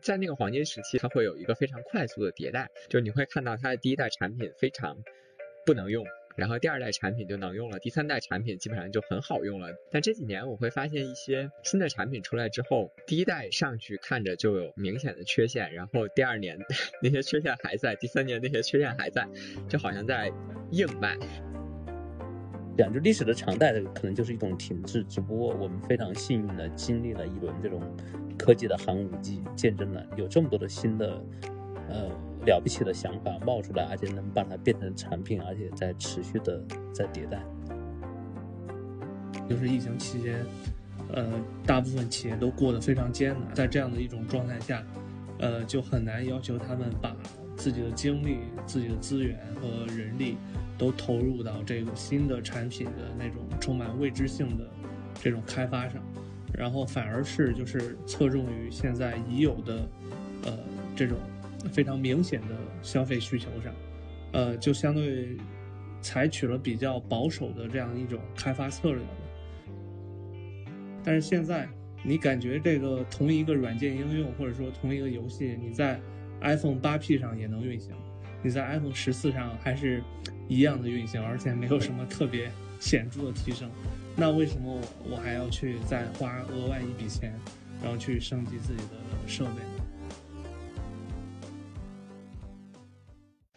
在那个黄金时期，它会有一个非常快速的迭代，就是你会看到它的第一代产品非常不能用。然后第二代产品就能用了，第三代产品基本上就很好用了。但这几年我会发现一些新的产品出来之后，第一代上去看着就有明显的缺陷，然后第二年 那些缺陷还在，第三年那些缺陷还在，就好像在硬卖。讲就历史的常态的可能就是一种停滞，只不过我们非常幸运的经历了一轮这种科技的寒武纪，见证了有这么多的新的呃。了不起的想法冒出来，而且能把它变成产品，而且在持续的在迭代。就是疫情期间，呃，大部分企业都过得非常艰难，在这样的一种状态下，呃，就很难要求他们把自己的精力、自己的资源和人力都投入到这个新的产品的那种充满未知性的这种开发上，然后反而是就是侧重于现在已有的，呃，这种。非常明显的消费需求上，呃，就相对采取了比较保守的这样一种开发策略但是现在，你感觉这个同一个软件应用，或者说同一个游戏，你在 iPhone 八 P 上也能运行，你在 iPhone 十四上还是一样的运行，而且没有什么特别显著的提升。那为什么我我还要去再花额外一笔钱，然后去升级自己的设备？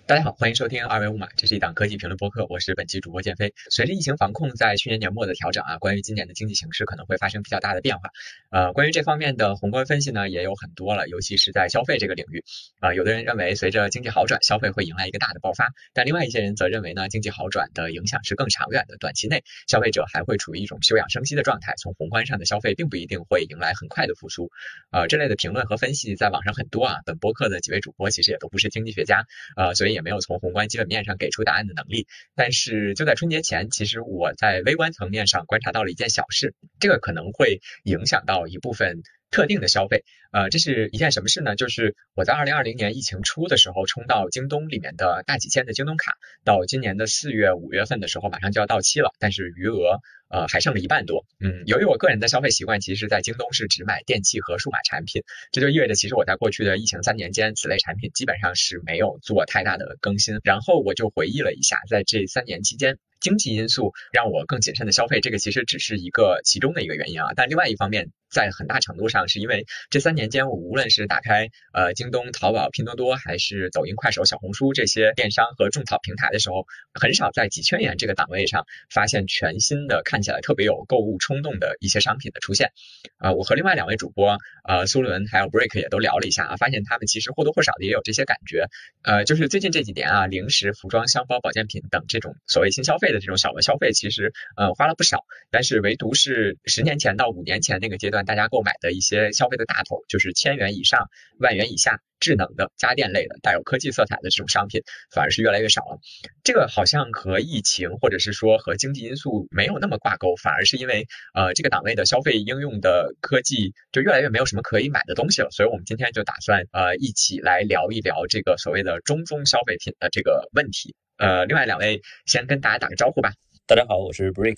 大家好，欢迎收听二维码，这是一档科技评论播客，我是本期主播建飞。随着疫情防控在去年年末的调整啊，关于今年的经济形势可能会发生比较大的变化。呃，关于这方面的宏观分析呢，也有很多了，尤其是在消费这个领域啊，有的人认为随着经济好转，消费会迎来一个大的爆发，但另外一些人则认为呢，经济好转的影响是更长远的，短期内消费者还会处于一种休养生息的状态，从宏观上的消费并不一定会迎来很快的复苏。呃，这类的评论和分析在网上很多啊，本播客的几位主播其实也都不是经济学家，呃，所以。也没有从宏观基本面上给出答案的能力，但是就在春节前，其实我在微观层面上观察到了一件小事，这个可能会影响到一部分。特定的消费，呃，这是一件什么事呢？就是我在二零二零年疫情初的时候充到京东里面的大几千的京东卡，到今年的四月五月份的时候马上就要到期了，但是余额呃还剩了一半多。嗯，由于我个人的消费习惯，其实在京东是只买电器和数码产品，这就意味着其实我在过去的疫情三年间，此类产品基本上是没有做太大的更新。然后我就回忆了一下，在这三年期间。经济因素让我更谨慎的消费，这个其实只是一个其中的一个原因啊。但另外一方面，在很大程度上是因为这三年间，我无论是打开呃京东、淘宝、拼多多，还是抖音、快手、小红书这些电商和种草平台的时候，很少在几千元这个档位上发现全新的、看起来特别有购物冲动的一些商品的出现。啊，我和另外两位主播呃苏伦还有 Break 也都聊了一下啊，发现他们其实或多或少的也有这些感觉。呃，就是最近这几年啊，零食、服装、箱包、保健品等这种所谓新消费。的这种小额消费其实呃花了不少，但是唯独是十年前到五年前那个阶段，大家购买的一些消费的大头，就是千元以上、万元以下智能的家电类的、带有科技色彩的这种商品，反而是越来越少了。这个好像和疫情或者是说和经济因素没有那么挂钩，反而是因为呃这个档位的消费应用的科技就越来越没有什么可以买的东西了。所以我们今天就打算呃一起来聊一聊这个所谓的中中消费品的这个问题。呃，另外两位先跟大家打个招呼吧。大家好，我是 Break。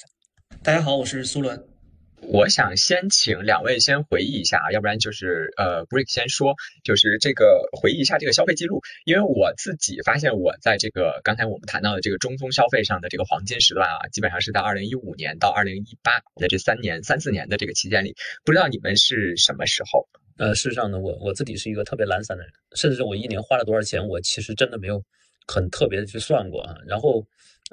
大家好，我是苏伦。我想先请两位先回忆一下啊，要不然就是呃 Break 先说，就是这个回忆一下这个消费记录，因为我自己发现我在这个刚才我们谈到的这个中宗消费上的这个黄金时段啊，基本上是在二零一五年到二零一八的这三年三四年的这个期间里，不知道你们是什么时候？呃，事实上呢，我我自己是一个特别懒散的人，甚至我一年花了多少钱，我其实真的没有。很特别的去算过啊，然后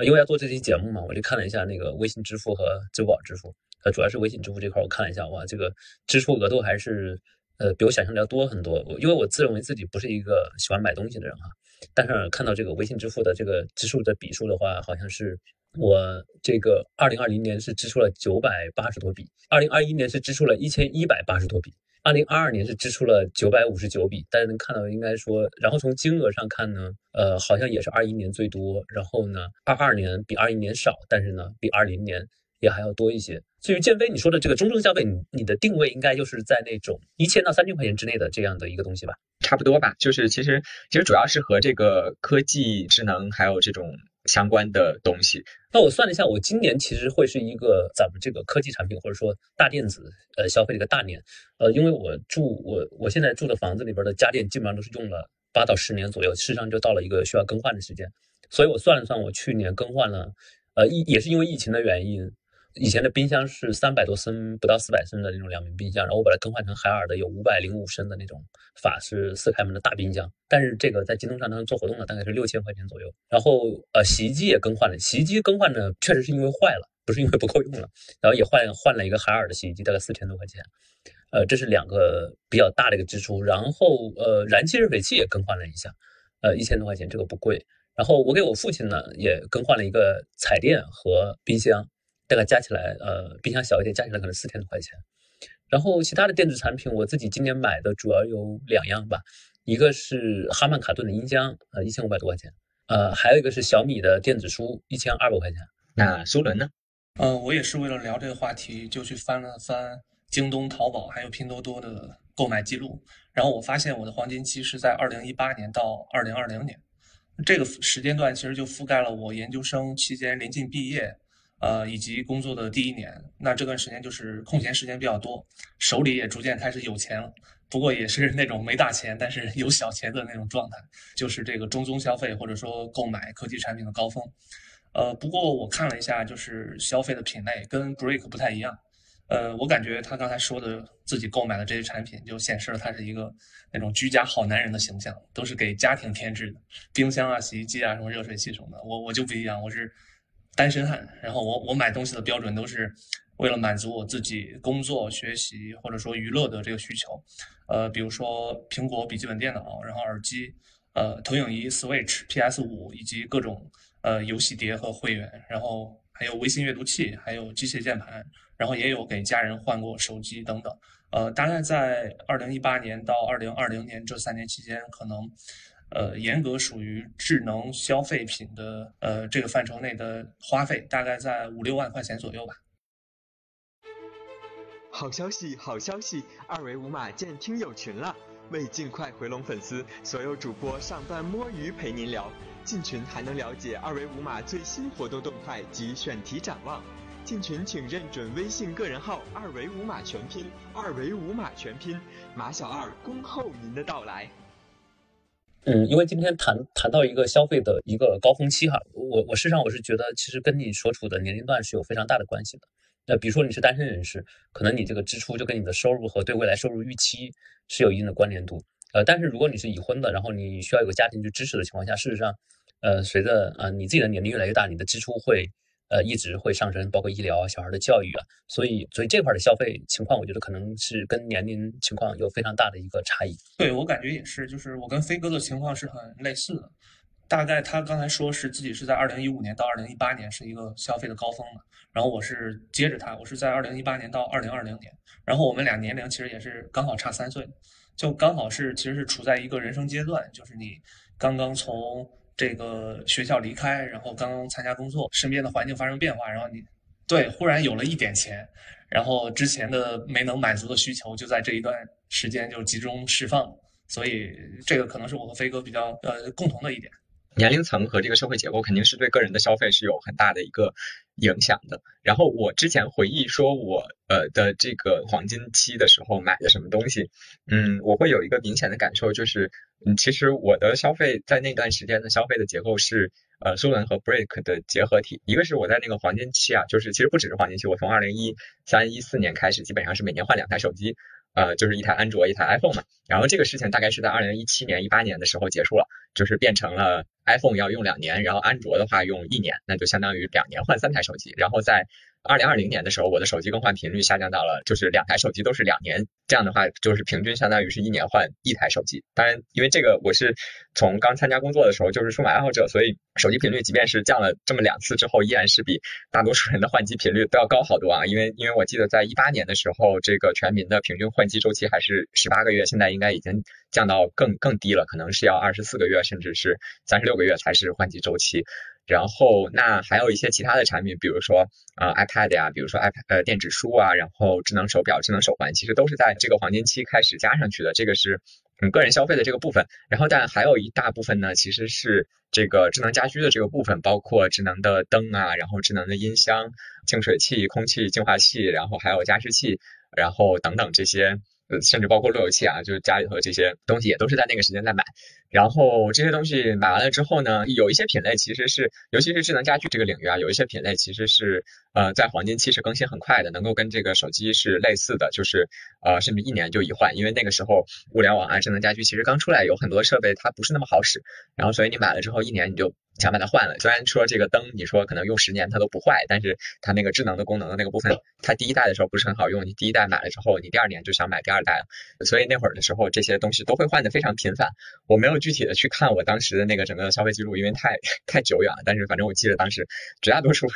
因为要做这期节目嘛，我就看了一下那个微信支付和支付宝支付，呃，主要是微信支付这块，我看了一下，哇，这个支出额度还是呃比我想象的要多很多。我因为我自认为自己不是一个喜欢买东西的人哈，但是看到这个微信支付的这个支出的笔数的话，好像是我这个二零二零年是支出了九百八十多笔，二零二一年是支出了一千一百八十多笔。二零二二年是支出了九百五十九笔，大家能看到，应该说，然后从金额上看呢，呃，好像也是二一年最多，然后呢，二二年比二一年少，但是呢，比二零年也还要多一些。至于建飞你说的这个中中消费，你你的定位应该就是在那种一千到三千块钱之内的这样的一个东西吧？差不多吧，就是其实其实主要是和这个科技智能还有这种。相关的东西。那我算了一下，我今年其实会是一个咱们这个科技产品或者说大电子呃消费的一个大年。呃，因为我住我我现在住的房子里边的家电基本上都是用了八到十年左右，事实上就到了一个需要更换的时间。所以我算了算，我去年更换了，呃，疫也是因为疫情的原因。以前的冰箱是三百多升不到四百升的那种两明冰箱，然后我把它更换成海尔的有五百零五升的那种法式四开门的大冰箱。但是这个在京东上它做活动的大概是六千块钱左右。然后呃洗衣机也更换了，洗衣机更换呢确实是因为坏了，不是因为不够用了。然后也换换了一个海尔的洗衣机，大概四千多块钱。呃，这是两个比较大的一个支出。然后呃燃气热水器也更换了一下，呃一千多块钱，这个不贵。然后我给我父亲呢也更换了一个彩电和冰箱。大概加起来，呃，冰箱小一点，加起来可能四千多块钱。然后其他的电子产品，我自己今年买的主要有两样吧，一个是哈曼卡顿的音箱，呃，一千五百多块钱，呃，还有一个是小米的电子书，一千二百块钱。那苏伦呢？嗯，我也是为了聊这个话题，就去翻了翻京东、淘宝还有拼多多的购买记录，然后我发现我的黄金期是在二零一八年到二零二零年，这个时间段其实就覆盖了我研究生期间临近毕业。呃，以及工作的第一年，那这段时间就是空闲时间比较多，手里也逐渐开始有钱了。不过也是那种没大钱，但是有小钱的那种状态，就是这个中宗消费或者说购买科技产品的高峰。呃，不过我看了一下，就是消费的品类跟 Break 不太一样。呃，我感觉他刚才说的自己购买的这些产品，就显示了他是一个那种居家好男人的形象，都是给家庭添置的，冰箱啊、洗衣机啊、什么热水器什么的。我我就不一样，我是。单身汉，然后我我买东西的标准都是为了满足我自己工作、学习或者说娱乐的这个需求，呃，比如说苹果笔记本电脑，然后耳机，呃，投影仪、Switch、PS 五以及各种呃游戏碟和会员，然后还有微信阅读器，还有机械键盘，然后也有给家人换过手机等等，呃，大概在二零一八年到二零二零年这三年期间，可能。呃，严格属于智能消费品的呃这个范畴内的花费，大概在五六万块钱左右吧。好消息，好消息！二维码建听友群了，为尽快回笼粉丝，所有主播上班摸鱼陪您聊。进群还能了解二维码最新活动动态及选题展望。进群请认准微信个人号二维码全拼，二维码全拼，马小二恭候您的到来。嗯，因为今天谈谈到一个消费的一个高峰期哈，我我事实上我是觉得，其实跟你所处的年龄段是有非常大的关系的。那比如说你是单身人士，可能你这个支出就跟你的收入和对未来收入预期是有一定的关联度。呃，但是如果你是已婚的，然后你需要有个家庭去支持的情况下，事实上，呃，随着啊你自己的年龄越来越大，你的支出会。呃，一直会上升，包括医疗、小孩的教育啊，所以，所以这块的消费情况，我觉得可能是跟年龄情况有非常大的一个差异。对我感觉也是，就是我跟飞哥的情况是很类似的。大概他刚才说是自己是在二零一五年到二零一八年是一个消费的高峰嘛，然后我是接着他，我是在二零一八年到二零二零年，然后我们俩年龄其实也是刚好差三岁，就刚好是其实是处在一个人生阶段，就是你刚刚从。这个学校离开，然后刚刚参加工作，身边的环境发生变化，然后你对忽然有了一点钱，然后之前的没能满足的需求就在这一段时间就集中释放，所以这个可能是我和飞哥比较呃共同的一点。年龄层和这个社会结构肯定是对个人的消费是有很大的一个影响的。然后我之前回忆说我呃的这个黄金期的时候买的什么东西，嗯，我会有一个明显的感受就是，嗯，其实我的消费在那段时间的消费的结构是呃苏伦和 Break 的结合体。一个是我在那个黄金期啊，就是其实不只是黄金期，我从二零一三一四年开始，基本上是每年换两台手机。呃，就是一台安卓，一台 iPhone 嘛。然后这个事情大概是在二零一七年、一八年的时候结束了，就是变成了 iPhone 要用两年，然后安卓的话用一年，那就相当于两年换三台手机。然后在二零二零年的时候，我的手机更换频率下降到了，就是两台手机都是两年，这样的话就是平均相当于是一年换一台手机。当然，因为这个我是从刚参加工作的时候就是数码爱好者，所以手机频率即便是降了这么两次之后，依然是比大多数人的换机频率都要高好多啊。因为因为我记得在一八年的时候，这个全民的平均换机周期还是十八个月，现在应该已经降到更更低了，可能是要二十四个月，甚至是三十六个月才是换机周期。然后那还有一些其他的产品，比如说呃 iPad 呀，比如说 iPad 呃电子书啊，然后智能手表、智能手环，其实都是在这个黄金期开始加上去的。这个是嗯个人消费的这个部分，然后但还有一大部分呢，其实是这个智能家居的这个部分，包括智能的灯啊，然后智能的音箱、净水器、空气净化器，然后还有加湿器，然后等等这些。呃，甚至包括路由器啊，就是家里头这些东西也都是在那个时间在买。然后这些东西买完了之后呢，有一些品类其实是，尤其是智能家居这个领域啊，有一些品类其实是呃在黄金期是更新很快的，能够跟这个手机是类似的，就是呃甚至一年就一换，因为那个时候物联网啊，智能家居其实刚出来，有很多设备它不是那么好使，然后所以你买了之后一年你就。想把它换了，虽然说这个灯，你说可能用十年它都不坏，但是它那个智能的功能的那个部分，它第一代的时候不是很好用，你第一代买了之后，你第二年就想买第二代了，所以那会儿的时候这些东西都会换的非常频繁。我没有具体的去看我当时的那个整个的消费记录，因为太太久远了，但是反正我记得当时绝大多数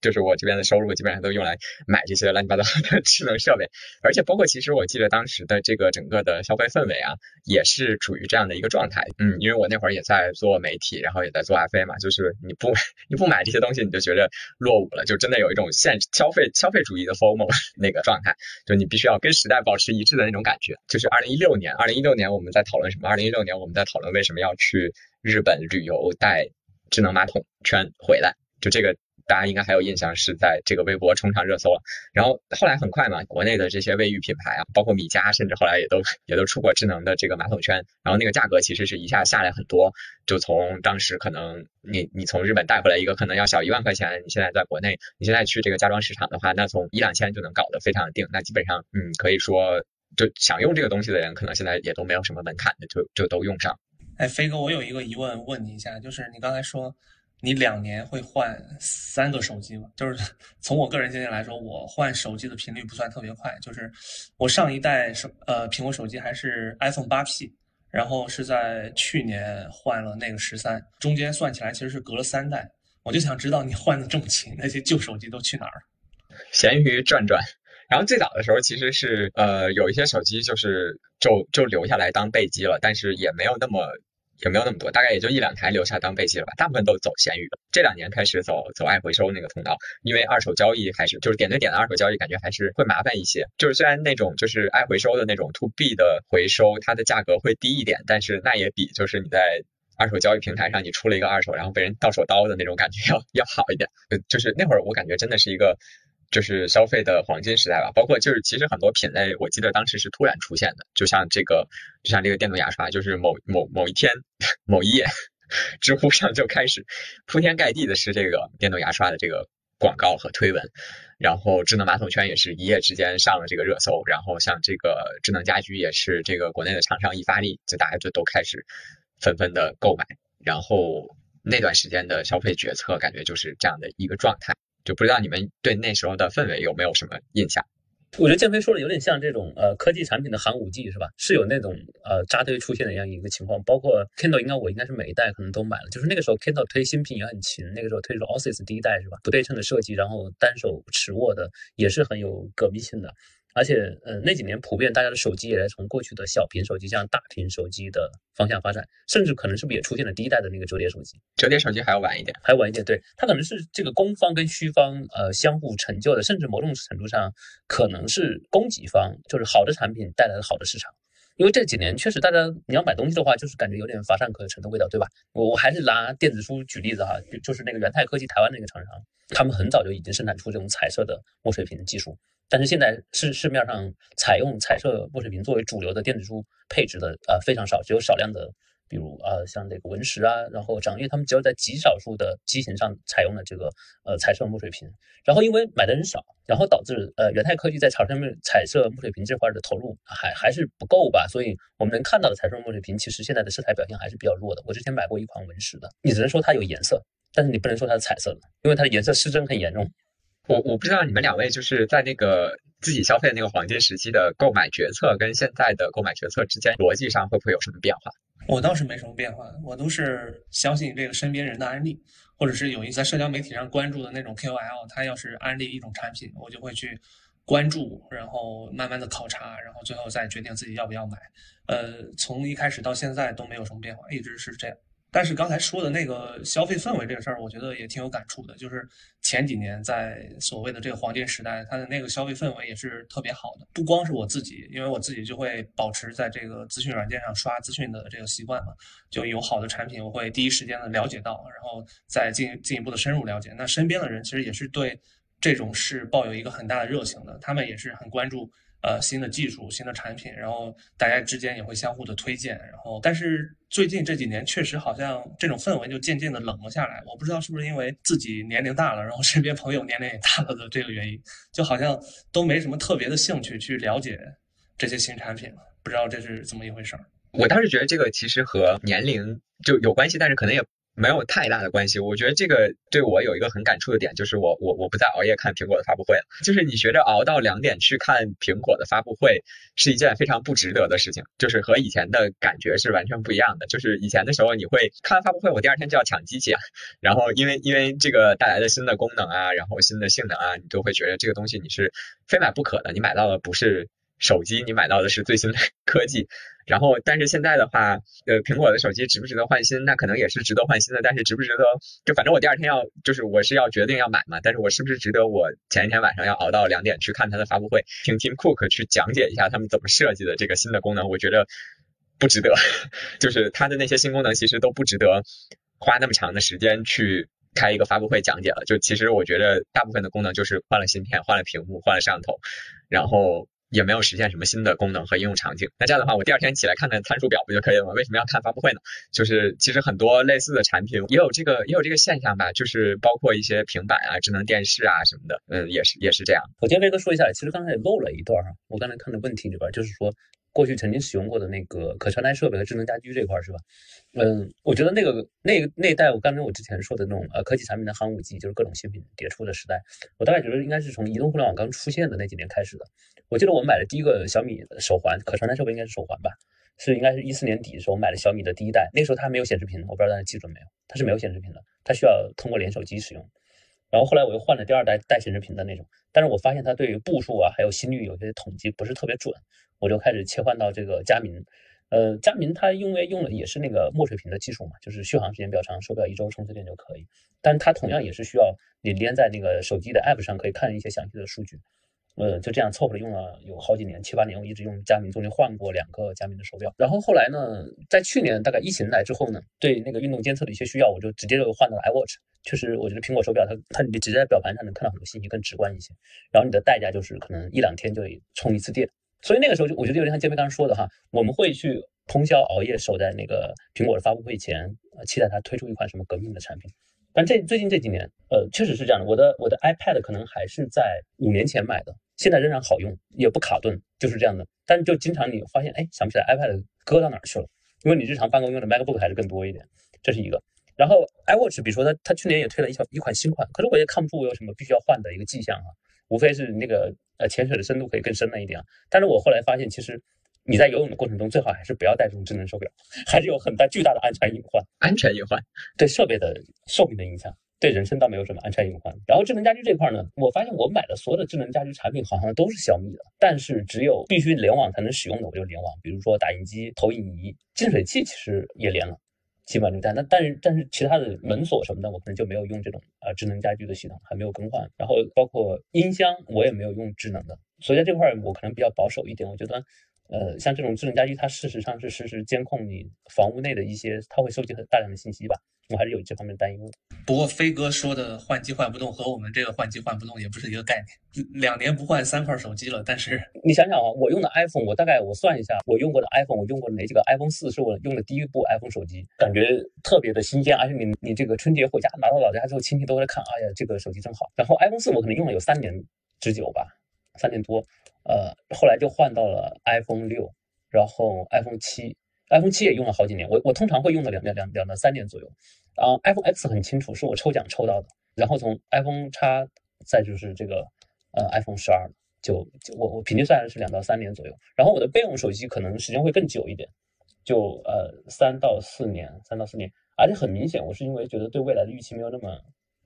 就是我这边的收入基本上都用来买这些乱七八糟的智能设备，而且包括其实我记得当时的这个整个的消费氛围啊，也是处于这样的一个状态。嗯，因为我那会儿也在做媒体，然后也在做 FA。嘛，就是你不你不买这些东西，你就觉得落伍了，就真的有一种现消费消费主义的 FOMO 那个状态，就你必须要跟时代保持一致的那种感觉。就是二零一六年，二零一六年我们在讨论什么？二零一六年我们在讨论为什么要去日本旅游带智能马桶圈回来，就这个。大家应该还有印象，是在这个微博冲上热搜了。然后后来很快嘛，国内的这些卫浴品牌啊，包括米家，甚至后来也都也都出过智能的这个马桶圈。然后那个价格其实是一下下来很多，就从当时可能你你从日本带回来一个可能要小一万块钱，你现在在国内，你现在去这个家装市场的话，那从一两千就能搞得非常定。那基本上，嗯，可以说就想用这个东西的人，可能现在也都没有什么门槛的，就就都用上。哎，飞哥，我有一个疑问问你一下，就是你刚才说。你两年会换三个手机吗？就是 从我个人经验来说，我换手机的频率不算特别快。就是我上一代手呃苹果手机还是 iPhone 八 P，然后是在去年换了那个十三，中间算起来其实是隔了三代。我就想知道你换的这么勤，那些旧手机都去哪儿了？闲鱼转转。然后最早的时候其实是呃有一些手机就是就就留下来当备机了，但是也没有那么。也没有那么多，大概也就一两台留下当备机了吧。大部分都走闲鱼。这两年开始走走爱回收那个通道，因为二手交易还是就是点对点的二手交易，感觉还是会麻烦一些。就是虽然那种就是爱回收的那种 to B 的回收，它的价格会低一点，但是那也比就是你在二手交易平台上你出了一个二手，然后被人到手刀的那种感觉要要好一点。就是那会儿我感觉真的是一个。就是消费的黄金时代吧，包括就是其实很多品类，我记得当时是突然出现的，就像这个，就像这个电动牙刷，就是某某某一天 某一夜，知乎上就开始铺天盖地的是这个电动牙刷的这个广告和推文，然后智能马桶圈也是一夜之间上了这个热搜，然后像这个智能家居也是这个国内的厂商一发力，就大家就都开始纷纷的购买，然后那段时间的消费决策感觉就是这样的一个状态。就不知道你们对那时候的氛围有没有什么印象？我觉得建飞说的有点像这种呃科技产品的寒武纪是吧？是有那种呃扎堆出现的这样一个情况。包括 Kindle，应该我应该是每一代可能都买了。就是那个时候 Kindle 推新品也很勤，那个时候推出 o s i s 第一代是吧？不对称的设计，然后单手持握的也是很有革命性的。而且，呃，那几年普遍大家的手机也在从过去的小屏手机向大屏手机的方向发展，甚至可能是不是也出现了第一代的那个折叠手机？折叠手机还要晚一点，还要晚一点。对，它可能是这个供方跟需方呃相互成就的，甚至某种程度上可能是供给方，就是好的产品带来了好的市场。因为这几年确实大家你要买东西的话，就是感觉有点乏善可陈的味道，对吧？我我还是拿电子书举例子哈，就是那个元泰科技台湾那个厂商，他们很早就已经生产出这种彩色的墨水屏技术。但是现在市市面上采用彩色墨水屏作为主流的电子书配置的呃非常少，只有少量的，比如呃像这个文石啊，然后掌阅他们只有在极少数的机型上采用了这个呃彩色墨水屏，然后因为买的人少，然后导致呃元泰科技在彩色彩色墨水屏这块的投入还还是不够吧，所以我们能看到的彩色墨水屏其实现在的色彩表现还是比较弱的。我之前买过一款文石的，你只能说它有颜色，但是你不能说它是彩色的，因为它的颜色失真很严重。我我不知道你们两位就是在那个自己消费的那个黄金时期的购买决策跟现在的购买决策之间逻辑上会不会有什么变化？我倒是没什么变化，我都是相信这个身边人的安利，或者是有一在社交媒体上关注的那种 KOL，他要是安利一种产品，我就会去关注，然后慢慢的考察，然后最后再决定自己要不要买。呃，从一开始到现在都没有什么变化，一直是这样。但是刚才说的那个消费氛围这个事儿，我觉得也挺有感触的。就是前几年在所谓的这个黄金时代，它的那个消费氛围也是特别好的。不光是我自己，因为我自己就会保持在这个资讯软件上刷资讯的这个习惯嘛，就有好的产品，我会第一时间的了解到，然后再进进一步的深入了解。那身边的人其实也是对这种事抱有一个很大的热情的，他们也是很关注。呃，新的技术、新的产品，然后大家之间也会相互的推荐，然后但是最近这几年确实好像这种氛围就渐渐的冷了下来。我不知道是不是因为自己年龄大了，然后身边朋友年龄也大了的这个原因，就好像都没什么特别的兴趣去了解这些新产品了。不知道这是怎么一回事儿。我倒是觉得这个其实和年龄就有关系，但是可能也。没有太大的关系，我觉得这个对我有一个很感触的点，就是我我我不再熬夜看苹果的发布会了。就是你学着熬到两点去看苹果的发布会，是一件非常不值得的事情，就是和以前的感觉是完全不一样的。就是以前的时候，你会看完发布会，我第二天就要抢机器啊，然后因为因为这个带来的新的功能啊，然后新的性能啊，你都会觉得这个东西你是非买不可的。你买到的不是手机，你买到的是最新的 科技。然后，但是现在的话，呃，苹果的手机值不值得换新？那可能也是值得换新的。但是值不值得？就反正我第二天要，就是我是要决定要买嘛。但是我是不是值得我前一天晚上要熬到两点去看它的发布会，听 Tim Cook 去讲解一下他们怎么设计的这个新的功能？我觉得不值得。就是它的那些新功能其实都不值得花那么长的时间去开一个发布会讲解了。就其实我觉得大部分的功能就是换了芯片、换了屏幕、换了摄像头，然后。也没有实现什么新的功能和应用场景。那这样的话，我第二天起来看看参数表不就可以了吗？为什么要看发布会呢？就是其实很多类似的产品也有这个也有这个现象吧，就是包括一些平板啊、智能电视啊什么的，嗯，也是也是这样。我今天跟说一下，其实刚才也漏了一段哈，我刚才看的问题里边就是说。过去曾经使用过的那个可穿戴设备和智能家居这块是吧？嗯，我觉得那个那那代，我刚才我之前说的那种呃科技产品的寒武纪，就是各种新品迭出的时代，我大概觉得应该是从移动互联网刚出现的那几年开始的。我记得我买的第一个小米手环，可穿戴设备应该是手环吧，是应该是一四年底的时候买的小米的第一代，那时候它还没有显示屏，我不知道大家记住没有，它是没有显示屏的，它需要通过连手机使用。然后后来我又换了第二代带显示屏的那种，但是我发现它对于步数啊，还有心率有些统计不是特别准，我就开始切换到这个佳明。呃，佳明它因为用的也是那个墨水屏的技术嘛，就是续航时间比较长，手表一周充次电就可以。但它同样也是需要你连在那个手机的 App 上可以看一些详细的数据。呃，就这样凑合着用了有好几年，七八年，我一直用佳明，中间换过两个佳明的手表。然后后来呢，在去年大概疫情来之后呢，对那个运动监测的一些需要，我就直接就换到了 iWatch。确实，我觉得苹果手表它它你直接在表盘上能看到很多信息，更直观一些。然后你的代价就是可能一两天就得充一次电。所以那个时候就我觉得有点像建飞刚刚说的哈，我们会去通宵熬夜守在那个苹果的发布会前，期待它推出一款什么革命的产品。但这最近这几年，呃，确实是这样的。我的我的 iPad 可能还是在五年前买的。现在仍然好用，也不卡顿，就是这样的。但是就经常你发现，哎，想不起来 iPad 搁到哪儿去了，因为你日常办公用的 MacBook 还是更多一点，这是一个。然后 iWatch，比如说它它去年也推了一小一款新款，可是我也看不出我有什么必须要换的一个迹象啊，无非是那个呃潜水的深度可以更深了一点。但是我后来发现，其实你在游泳的过程中最好还是不要带这种智能手表，还是有很大巨大的安全隐患。安全隐患对设备的寿命的影响。对人身倒没有什么安全隐患。然后智能家居这块呢，我发现我买的所有的智能家居产品好像都是小米的，但是只有必须联网才能使用的我就联网，比如说打印机、投影仪、净水器，其实也连了，基本上就带。那但是但是其他的门锁什么的，我可能就没有用这种啊智能家居的系统，还没有更换。然后包括音箱，我也没有用智能的，所以在这块儿我可能比较保守一点。我觉得，呃，像这种智能家居，它事实上是实时监控你房屋内的一些，它会收集很大量的信息吧。我还是有这方面担忧。不过飞哥说的换机换不动和我们这个换机换不动也不是一个概念。两年不换三块手机了，但是 你想想啊，我用的 iPhone，我大概我算一下，我用过的 iPhone，我用过哪几个 iPhone 四是我用的第一部 iPhone 手机，感觉特别的新鲜。而且你你这个春节回家拿到老家之后，亲戚都在看，哎呀，这个手机真好。然后 iPhone 四我可能用了有三年之久吧，三年多。呃，后来就换到了 iPhone 六，然后 iPhone 七。iPhone 七也用了好几年，我我通常会用到两两两两到三年左右。然后，iPhone X 很清楚是我抽奖抽到的，然后从 iPhone 叉再就是这个呃 iPhone 十二，就就我我平均算下来是两到三年左右。然后我的备用手机可能时间会更久一点，就呃三到四年，三到四年。而且很明显，我是因为觉得对未来的预期没有那么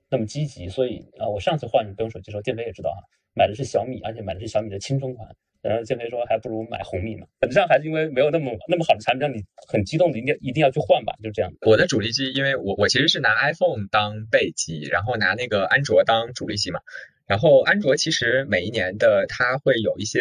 那么积极，所以啊，我上次换备用手机的时候，建飞也知道哈，买的是小米，而且买的是小米的青春款，然后建飞说还不如买红米呢，本质上还是因为没有那么那么好的产品让你很激动的一定一定要去换吧，就这样。我的主力机，因为我我其实是拿 iPhone 当备机，然后拿那个安卓当主力机嘛，然后安卓其实每一年的它会有一些。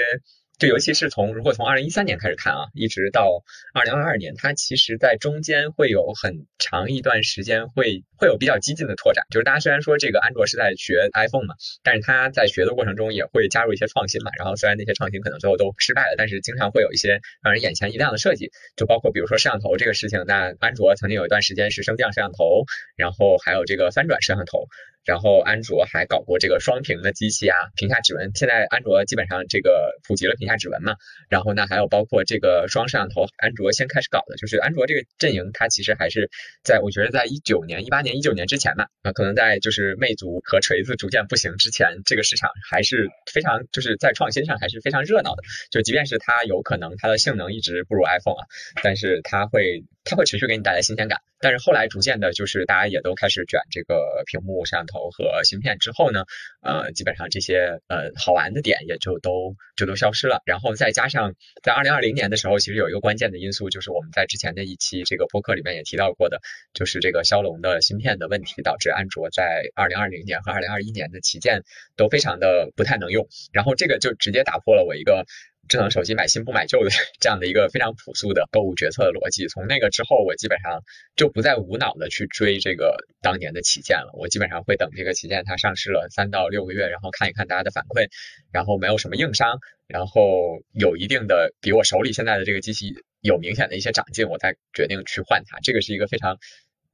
就尤其是从如果从二零一三年开始看啊，一直到二零二二年，它其实在中间会有很长一段时间会会有比较激进的拓展。就是大家虽然说这个安卓是在学 iPhone 嘛，但是它在学的过程中也会加入一些创新嘛。然后虽然那些创新可能最后都失败了，但是经常会有一些让人眼前一亮的设计。就包括比如说摄像头这个事情，那安卓曾经有一段时间是升降摄像头，然后还有这个翻转摄像头。然后安卓还搞过这个双屏的机器啊，屏下指纹。现在安卓基本上这个普及了屏下指纹嘛。然后呢，还有包括这个双摄像头，安卓先开始搞的，就是安卓这个阵营，它其实还是在我觉得在一九年、一八年、一九年之前吧，啊，可能在就是魅族和锤子逐渐不行之前，这个市场还是非常就是在创新上还是非常热闹的。就即便是它有可能它的性能一直不如 iPhone 啊，但是它会。它会持续给你带来新鲜感，但是后来逐渐的，就是大家也都开始卷这个屏幕、摄像头和芯片之后呢，呃，基本上这些呃好玩的点也就都就都消失了。然后再加上在二零二零年的时候，其实有一个关键的因素，就是我们在之前的一期这个播客里面也提到过的，就是这个骁龙的芯片的问题，导致安卓在二零二零年和二零二一年的旗舰都非常的不太能用。然后这个就直接打破了我一个。智能手机买新不买旧的这样的一个非常朴素的购物决策的逻辑，从那个之后，我基本上就不再无脑的去追这个当年的旗舰了。我基本上会等这个旗舰它上市了三到六个月，然后看一看大家的反馈，然后没有什么硬伤，然后有一定的比我手里现在的这个机器有明显的一些长进，我再决定去换它。这个是一个非常，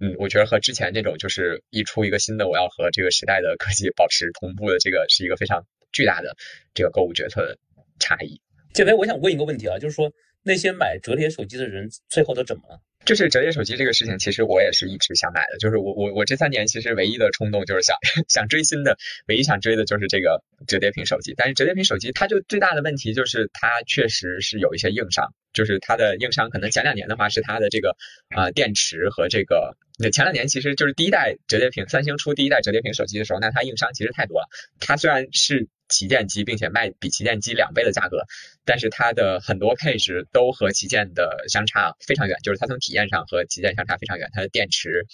嗯，我觉得和之前那种就是一出一个新的，我要和这个时代的科技保持同步的这个是一个非常巨大的这个购物决策的差异。建飞，我想问一个问题啊，就是说那些买折叠手机的人最后都怎么了？就是折叠手机这个事情，其实我也是一直想买的。就是我我我这三年其实唯一的冲动就是想 想追新的，唯一想追的就是这个折叠屏手机。但是折叠屏手机它就最大的问题就是它确实是有一些硬伤，就是它的硬伤可能前两年的话是它的这个啊电池和这个，那前两年其实就是第一代折叠屏，三星出第一代折叠屏手机的时候，那它硬伤其实太多了。它虽然是旗舰机，并且卖比旗舰机两倍的价格，但是它的很多配置都和旗舰的相差非常远，就是它从体验上和旗舰相差非常远。它的电池、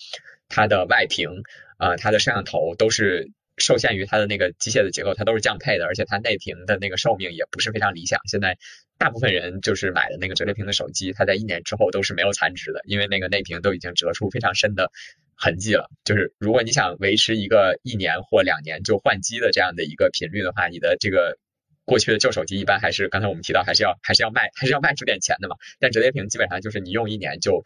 它的外屏、啊，它的摄像头都是受限于它的那个机械的结构，它都是降配的，而且它内屏的那个寿命也不是非常理想。现在大部分人就是买的那个折叠屏的手机，它在一年之后都是没有残值的，因为那个内屏都已经折出非常深的。痕迹了，就是如果你想维持一个一年或两年就换机的这样的一个频率的话，你的这个过去的旧手机一般还是刚才我们提到还是要还是要卖还是要卖出点钱的嘛。但折叠屏基本上就是你用一年就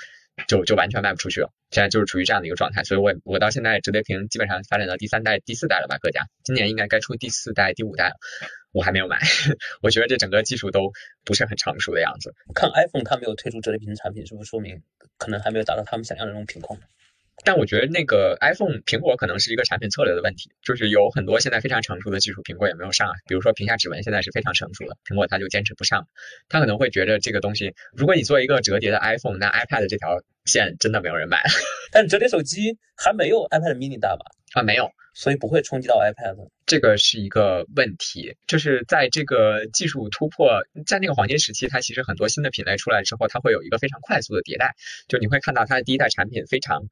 就就完全卖不出去了，现在就是处于这样的一个状态。所以我我到现在折叠屏基本上发展到第三代第四代了吧，各家今年应该该出第四代第五代了，我还没有买，我觉得这整个技术都不是很成熟的样子。看 iPhone 它没有推出折叠屏产品，是不是说明可能还没有达到他们想要的那种品控？但我觉得那个 iPhone 苹果可能是一个产品策略的问题，就是有很多现在非常成熟的技术，苹果也没有上啊。比如说屏下指纹现在是非常成熟的，苹果它就坚持不上，它可能会觉得这个东西，如果你做一个折叠的 iPhone，那 iPad 这条线真的没有人买。但折叠手机还没有 iPad mini 大吧？啊，没有，所以不会冲击到 iPad。这个是一个问题，就是在这个技术突破，在那个黄金时期，它其实很多新的品类出来之后，它会有一个非常快速的迭代，就你会看到它的第一代产品非常。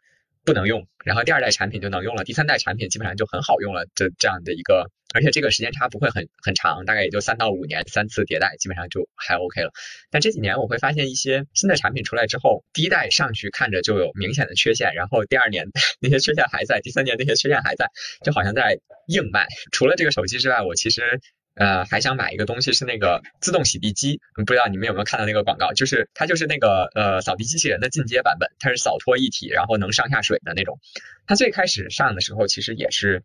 不能用，然后第二代产品就能用了，第三代产品基本上就很好用了，这这样的一个，而且这个时间差不会很很长，大概也就三到五年，三次迭代基本上就还 OK 了。但这几年我会发现一些新的产品出来之后，第一代上去看着就有明显的缺陷，然后第二年 那些缺陷还在，第三年那些缺陷还在，就好像在硬卖。除了这个手机之外，我其实。呃，还想买一个东西是那个自动洗地机，不知道你们有没有看到那个广告？就是它就是那个呃扫地机器人的进阶版本，它是扫拖一体，然后能上下水的那种。它最开始上的时候其实也是。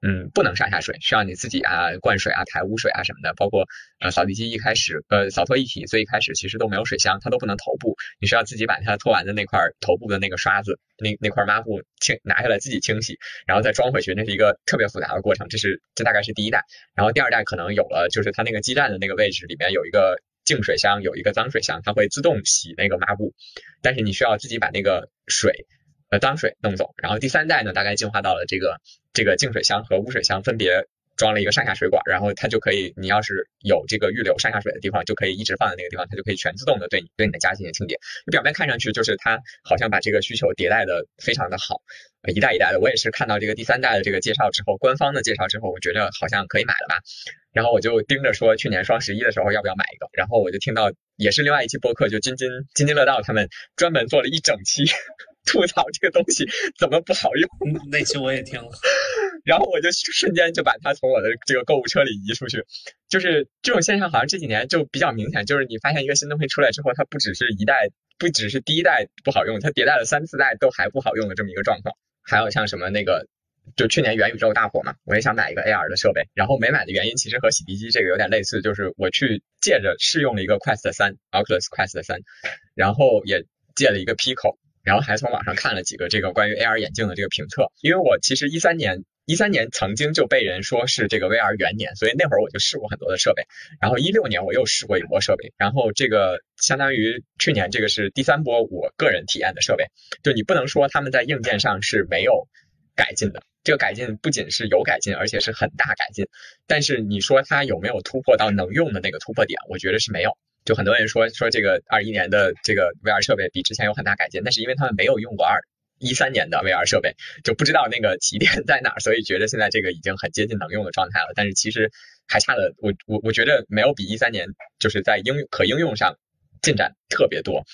嗯，不能上下水，需要你自己啊灌水啊排污水啊什么的，包括呃扫地机一开始呃扫拖一体最一开始其实都没有水箱，它都不能头部，你需要自己把它拖完的那块头部的那个刷子那那块抹布清拿下来自己清洗，然后再装回去，那是一个特别复杂的过程。这是这大概是第一代，然后第二代可能有了，就是它那个基站的那个位置里面有一个净水箱，有一个脏水箱，它会自动洗那个抹布，但是你需要自己把那个水。呃，脏水弄走，然后第三代呢，大概进化到了这个这个净水箱和污水箱分别装了一个上下水管，然后它就可以，你要是有这个预留上下水的地方，就可以一直放在那个地方，它就可以全自动的对你对你的家进行清洁。表面看上去就是它好像把这个需求迭代的非常的好，一代一代的。我也是看到这个第三代的这个介绍之后，官方的介绍之后，我觉得好像可以买了吧。然后我就盯着说，去年双十一的时候要不要买一个。然后我就听到也是另外一期播客，就津津津津乐道他们专门做了一整期。吐槽这个东西怎么不好用？那期我也听了，然后我就瞬间就把它从我的这个购物车里移出去。就是这种现象，好像这几年就比较明显。就是你发现一个新东西出来之后，它不只是一代，不只是第一代不好用，它迭代了三四代都还不好用的这么一个状况。还有像什么那个，就去年元宇宙大火嘛，我也想买一个 AR 的设备，然后没买的原因其实和洗涤机这个有点类似，就是我去借着试用了一个 Quest 三，Oculus Quest 三，然后也借了一个 Pico。然后还从网上看了几个这个关于 AR 眼镜的这个评测，因为我其实一三年一三年曾经就被人说是这个 VR 元年，所以那会儿我就试过很多的设备。然后一六年我又试过一波设备，然后这个相当于去年这个是第三波我个人体验的设备。就你不能说他们在硬件上是没有改进的，这个改进不仅是有改进，而且是很大改进。但是你说它有没有突破到能用的那个突破点，我觉得是没有。就很多人说说这个二一年的这个 VR 设备比之前有很大改进，那是因为他们没有用过二一三年的 VR 设备，就不知道那个起点 在哪，所以觉得现在这个已经很接近能用的状态了。但是其实还差的，我我我觉得没有比一三年就是在应用可应用上进展特别多，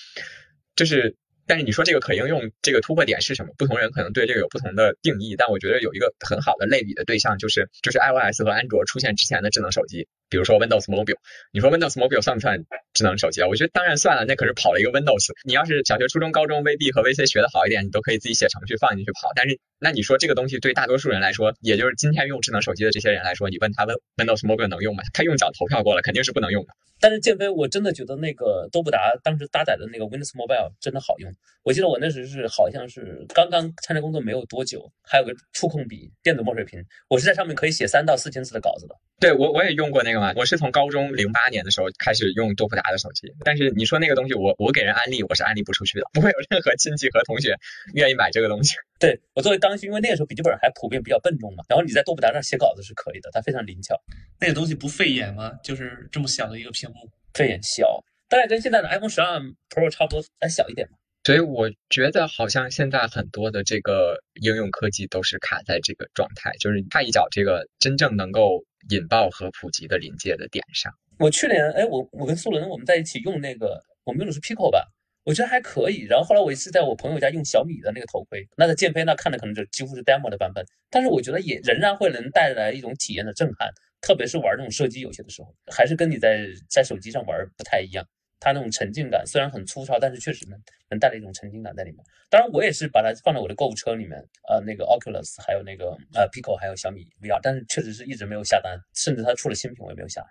就是。但是你说这个可应用这个突破点是什么？不同人可能对这个有不同的定义，但我觉得有一个很好的类比的对象就是就是 iOS 和安卓出现之前的智能手机，比如说 Windows Mobile。你说 Windows Mobile 算不算智能手机啊？我觉得当然算了，那可是跑了一个 Windows。你要是小学、初中、高中 VB 和 VC 学的好一点，你都可以自己写程序放进去跑。但是那你说这个东西对大多数人来说，也就是今天用智能手机的这些人来说，你问他问 Windows Mobile 能用吗？他用脚投票过了，肯定是不能用的。但是建飞，我真的觉得那个多布达当时搭载的那个 Windows Mobile 真的好用。我记得我那时是好像是刚刚参加工作没有多久，还有个触控笔、电子墨水屏，我是在上面可以写三到四千字的稿子的。对我我也用过那个嘛，我是从高中零八年的时候开始用多普达的手机。但是你说那个东西，我我给人安利，我是安利不出去的，不会有任何亲戚和同学愿意买这个东西。对我作为刚需，因为那个时候笔记本还普遍比较笨重嘛，然后你在多普达上写稿子是可以的，它非常灵巧。那个东西不费眼吗？就是这么小的一个屏幕。费眼小，大概跟现在的 iPhone 十二 Pro 差不多，再小一点嘛。所以我觉得好像现在很多的这个应用科技都是卡在这个状态，就是差一脚这个真正能够引爆和普及的临界的点上。我去年，哎，我我跟苏伦我们在一起用那个，我们用的是 Pico 吧，我觉得还可以。然后后来我一次在我朋友家用小米的那个头盔，那个键飞那看的可能就几乎是 demo 的版本，但是我觉得也仍然会能带来一种体验的震撼。特别是玩这种射击游戏的时候，还是跟你在在手机上玩不太一样。它那种沉浸感虽然很粗糙，但是确实能能带来一种沉浸感在里面。当然，我也是把它放在我的购物车里面，呃，那个 Oculus，还有那个呃 Pico，还有小米 VR，但是确实是一直没有下单，甚至它出了新品我也没有下。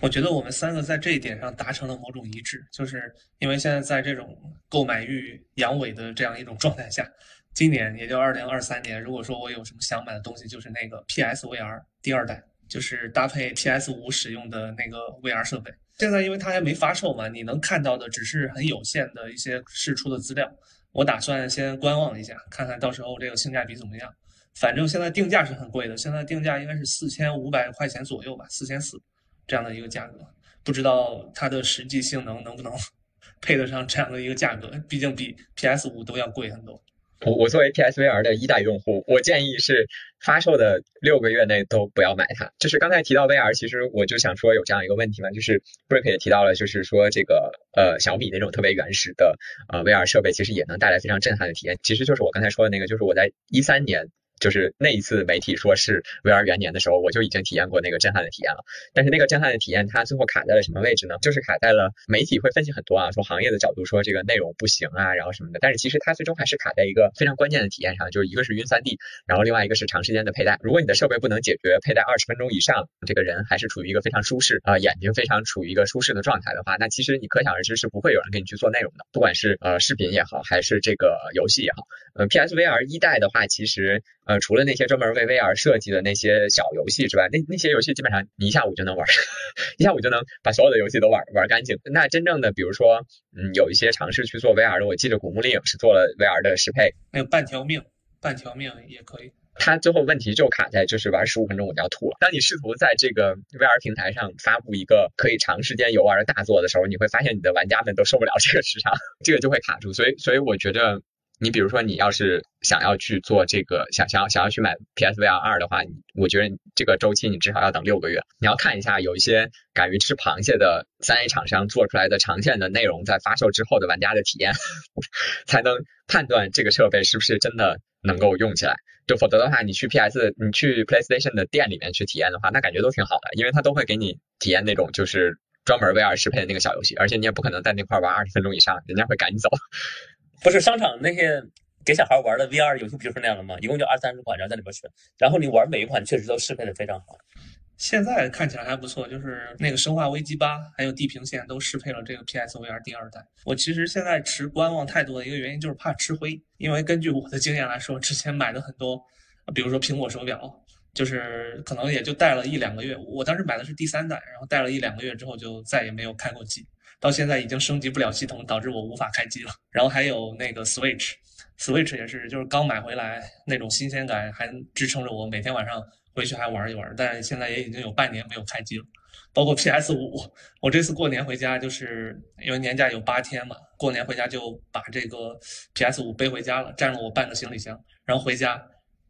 我觉得我们三个在这一点上达成了某种一致，就是因为现在在这种购买欲阳痿的这样一种状态下，今年也就二零二三年，如果说我有什么想买的东西，就是那个 PS VR 第二代。就是搭配 PS 五使用的那个 VR 设备，现在因为它还没发售嘛，你能看到的只是很有限的一些试出的资料。我打算先观望一下，看看到时候这个性价比怎么样。反正现在定价是很贵的，现在定价应该是四千五百块钱左右吧，四千四这样的一个价格，不知道它的实际性能能不能 配得上这样的一个价格，毕竟比 PS 五都要贵很多。我我作为 PSVR 的一代用户，我建议是发售的六个月内都不要买它。就是刚才提到 VR，其实我就想说有这样一个问题嘛，就是 Break 也提到了，就是说这个呃小米那种特别原始的呃 VR 设备，其实也能带来非常震撼的体验。其实就是我刚才说的那个，就是我在一三年。就是那一次媒体说是 VR 元年的时候，我就已经体验过那个震撼的体验了。但是那个震撼的体验，它最后卡在了什么位置呢？就是卡在了媒体会分析很多啊，从行业的角度说这个内容不行啊，然后什么的。但是其实它最终还是卡在一个非常关键的体验上，就是一个是晕 3D，然后另外一个是长时间的佩戴。如果你的设备不能解决佩戴二十分钟以上，这个人还是处于一个非常舒适啊，眼睛非常处于一个舒适的状态的话，那其实你可想而知是不会有人给你去做内容的，不管是呃视频也好，还是这个游戏也好。呃，PSVR 一代的话，其实呃除了那些专门为 VR 设计的那些小游戏之外，那那些游戏基本上你一下午就能玩，一下午就能把所有的游戏都玩玩干净。那真正的比如说，嗯，有一些尝试去做 VR 的，我记得古墓丽影是做了 VR 的适配，还有半条命，半条命也可以。它最后问题就卡在就是玩十五分钟我就要吐了。当你试图在这个 VR 平台上发布一个可以长时间游玩的大作的时候，你会发现你的玩家们都受不了这个时长，这个就会卡住。所以，所以我觉得。你比如说，你要是想要去做这个，想想要想要去买 PSVR 二的话，我觉得这个周期你至少要等六个月。你要看一下，有一些敢于吃螃蟹的三 A 厂商做出来的长线的内容，在发售之后的玩家的体验，才能判断这个设备是不是真的能够用起来。就否则的话，你去 PS，你去 PlayStation 的店里面去体验的话，那感觉都挺好的，因为它都会给你体验那种就是专门 VR 适配的那个小游戏，而且你也不可能在那块玩二十分钟以上，人家会赶你走。不是商场那些给小孩玩的 VR 游戏不就是那样的吗？一共就二三十款，然后在里边选，然后你玩每一款确实都适配的非常好。现在看起来还不错，就是那个《生化危机八》还有《地平线》都适配了这个 PSVR 第二代。我其实现在持观望态度的一个原因就是怕吃灰，因为根据我的经验来说，之前买的很多，比如说苹果手表，就是可能也就戴了一两个月。我当时买的是第三代，然后戴了一两个月之后就再也没有开过机。到现在已经升级不了系统，导致我无法开机了。然后还有那个 Switch，Switch 也是，就是刚买回来那种新鲜感还支撑着我每天晚上回去还玩一玩。但是现在也已经有半年没有开机了。包括 PS 五，我这次过年回家就是因为年假有八天嘛，过年回家就把这个 PS 五背回家了，占了我半个行李箱。然后回家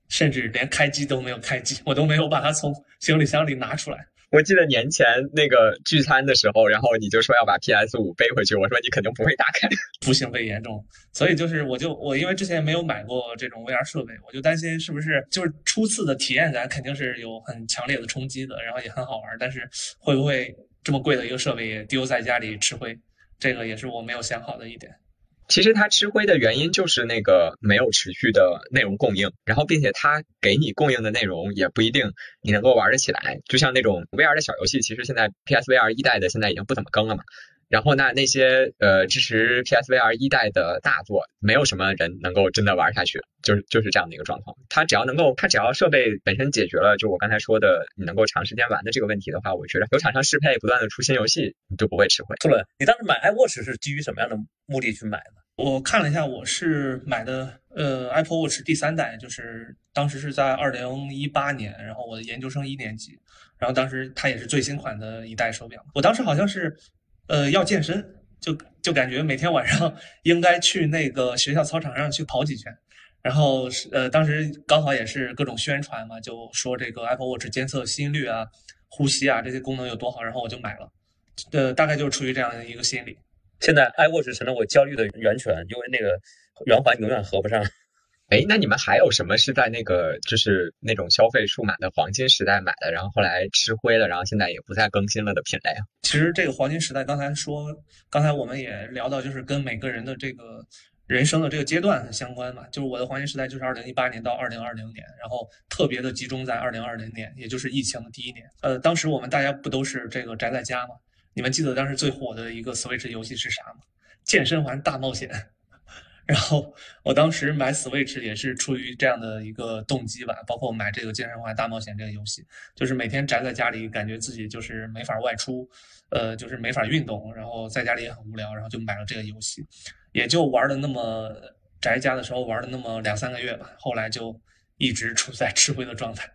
甚至连开机都没有开机，我都没有把它从行李箱里拿出来。我记得年前那个聚餐的时候，然后你就说要把 PS 五背回去，我说你肯定不会打开，不行被严重，所以就是我就我因为之前没有买过这种 VR 设备，我就担心是不是就是初次的体验感肯定是有很强烈的冲击的，然后也很好玩，但是会不会这么贵的一个设备也丢在家里吃灰，这个也是我没有想好的一点。其实它吃灰的原因就是那个没有持续的内容供应，然后并且它给你供应的内容也不一定你能够玩得起来。就像那种 VR 的小游戏，其实现在 PSVR 一代的现在已经不怎么更了嘛。然后那那些呃支持 PSVR 一代的大作，没有什么人能够真的玩下去，就是就是这样的一个状况。它只要能够，它只要设备本身解决了，就我刚才说的你能够长时间玩的这个问题的话，我觉得有厂商适配，不断的出新游戏，你就不会吃灰。兔伦，你当时买 iWatch 是基于什么样的目的去买的？我看了一下，我是买的呃 Apple Watch 第三代，就是当时是在二零一八年，然后我的研究生一年级，然后当时它也是最新款的一代手表。我当时好像是呃要健身，就就感觉每天晚上 应该去那个学校操场上去跑几圈，然后呃当时刚好也是各种宣传嘛，就说这个 Apple Watch 监测心率啊、呼吸啊这些功能有多好，然后我就买了，呃大概就是出于这样的一个心理。现在 iWatch 成了我焦虑的源泉，因为那个圆环永远合不上。哎，那你们还有什么是在那个就是那种消费数码的黄金时代买的，然后后来吃灰了，然后现在也不再更新了的品类啊？其实这个黄金时代，刚才说，刚才我们也聊到，就是跟每个人的这个人生的这个阶段相关嘛。就是我的黄金时代就是二零一八年到二零二零年，然后特别的集中在二零二零年，也就是疫情的第一年。呃，当时我们大家不都是这个宅在家吗？你们记得当时最火的一个 Switch 游戏是啥吗？健身环大冒险。然后我当时买 Switch 也是出于这样的一个动机吧，包括买这个健身环大冒险这个游戏，就是每天宅在家里，感觉自己就是没法外出，呃，就是没法运动，然后在家里也很无聊，然后就买了这个游戏，也就玩了那么宅家的时候玩了那么两三个月吧，后来就一直处在 吃灰的状态。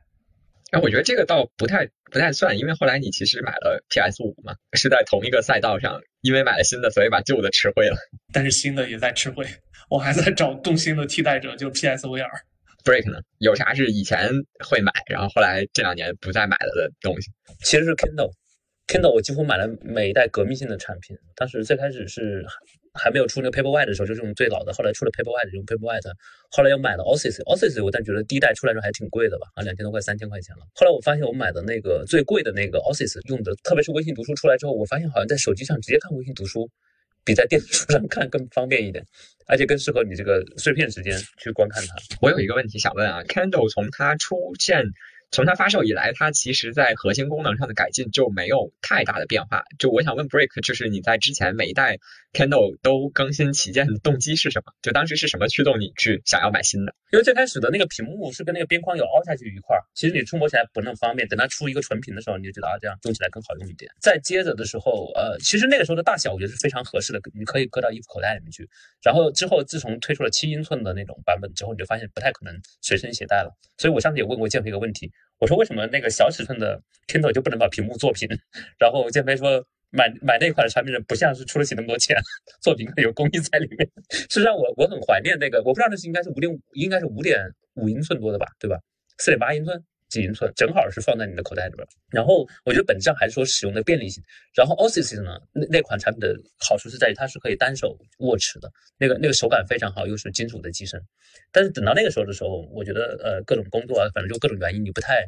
哎，我觉得这个倒不太不太算，因为后来你其实买了 PS 五嘛，是在同一个赛道上，因为买了新的，所以把旧的吃灰了。但是新的也在吃灰，我还在找更新的替代者，就 PSVR。Break 呢？有啥是以前会买，然后后来这两年不再买了的东西？其实是 Kindle，Kindle 我几乎买了每一代革命性的产品。当时最开始是。还没有出那个 Paperwhite 的时候，就是用最老的。后来出了 Paperwhite，用 Paperwhite。后来又买了 Office，Office 我但觉得第一代出来时候还挺贵的吧，啊，两千多块，三千块钱了。后来我发现我买的那个最贵的那个 Office 用的，特别是微信读书出来之后，我发现好像在手机上直接看微信读书，比在电子书上看更方便一点，而且更适合你这个碎片时间去观看它。我有一个问题想问啊，Kindle 从它出现从它发售以来，它其实在核心功能上的改进就没有太大的变化。就我想问 Break，就是你在之前每一代 Kindle 都更新旗舰的动机是什么？就当时是什么驱动你去想要买新的？因为最开始的那个屏幕是跟那个边框有凹下去一块儿，其实你触摸起来不那么方便。等它出一个纯屏的时候，你就觉得啊，这样用起来更好用一点。再接着的时候，呃，其实那个时候的大小我觉得是非常合适的，你可以搁到衣服口袋里面去。然后之后自从推出了七英寸的那种版本之后，你就发现不太可能随身携带了。所以我上次也问过建飞一个问题，我说为什么那个小尺寸的 Kindle 就不能把屏幕做平？然后建飞说。买买那款产品人不像是出得起那么多钱，作品有工艺在里面。实际上，我我很怀念那个，我不知道那是应该是五点五，应该是五点五英寸多的吧，对吧？四点八英寸几英寸，正好是放在你的口袋里边。然后我觉得本质上还是说使用的便利性。然后 Osys 呢，那那款产品的好处是在于它是可以单手握持的，那个那个手感非常好，又是金属的机身。但是等到那个时候的时候，我觉得呃各种工作啊，反正就各种原因，你不太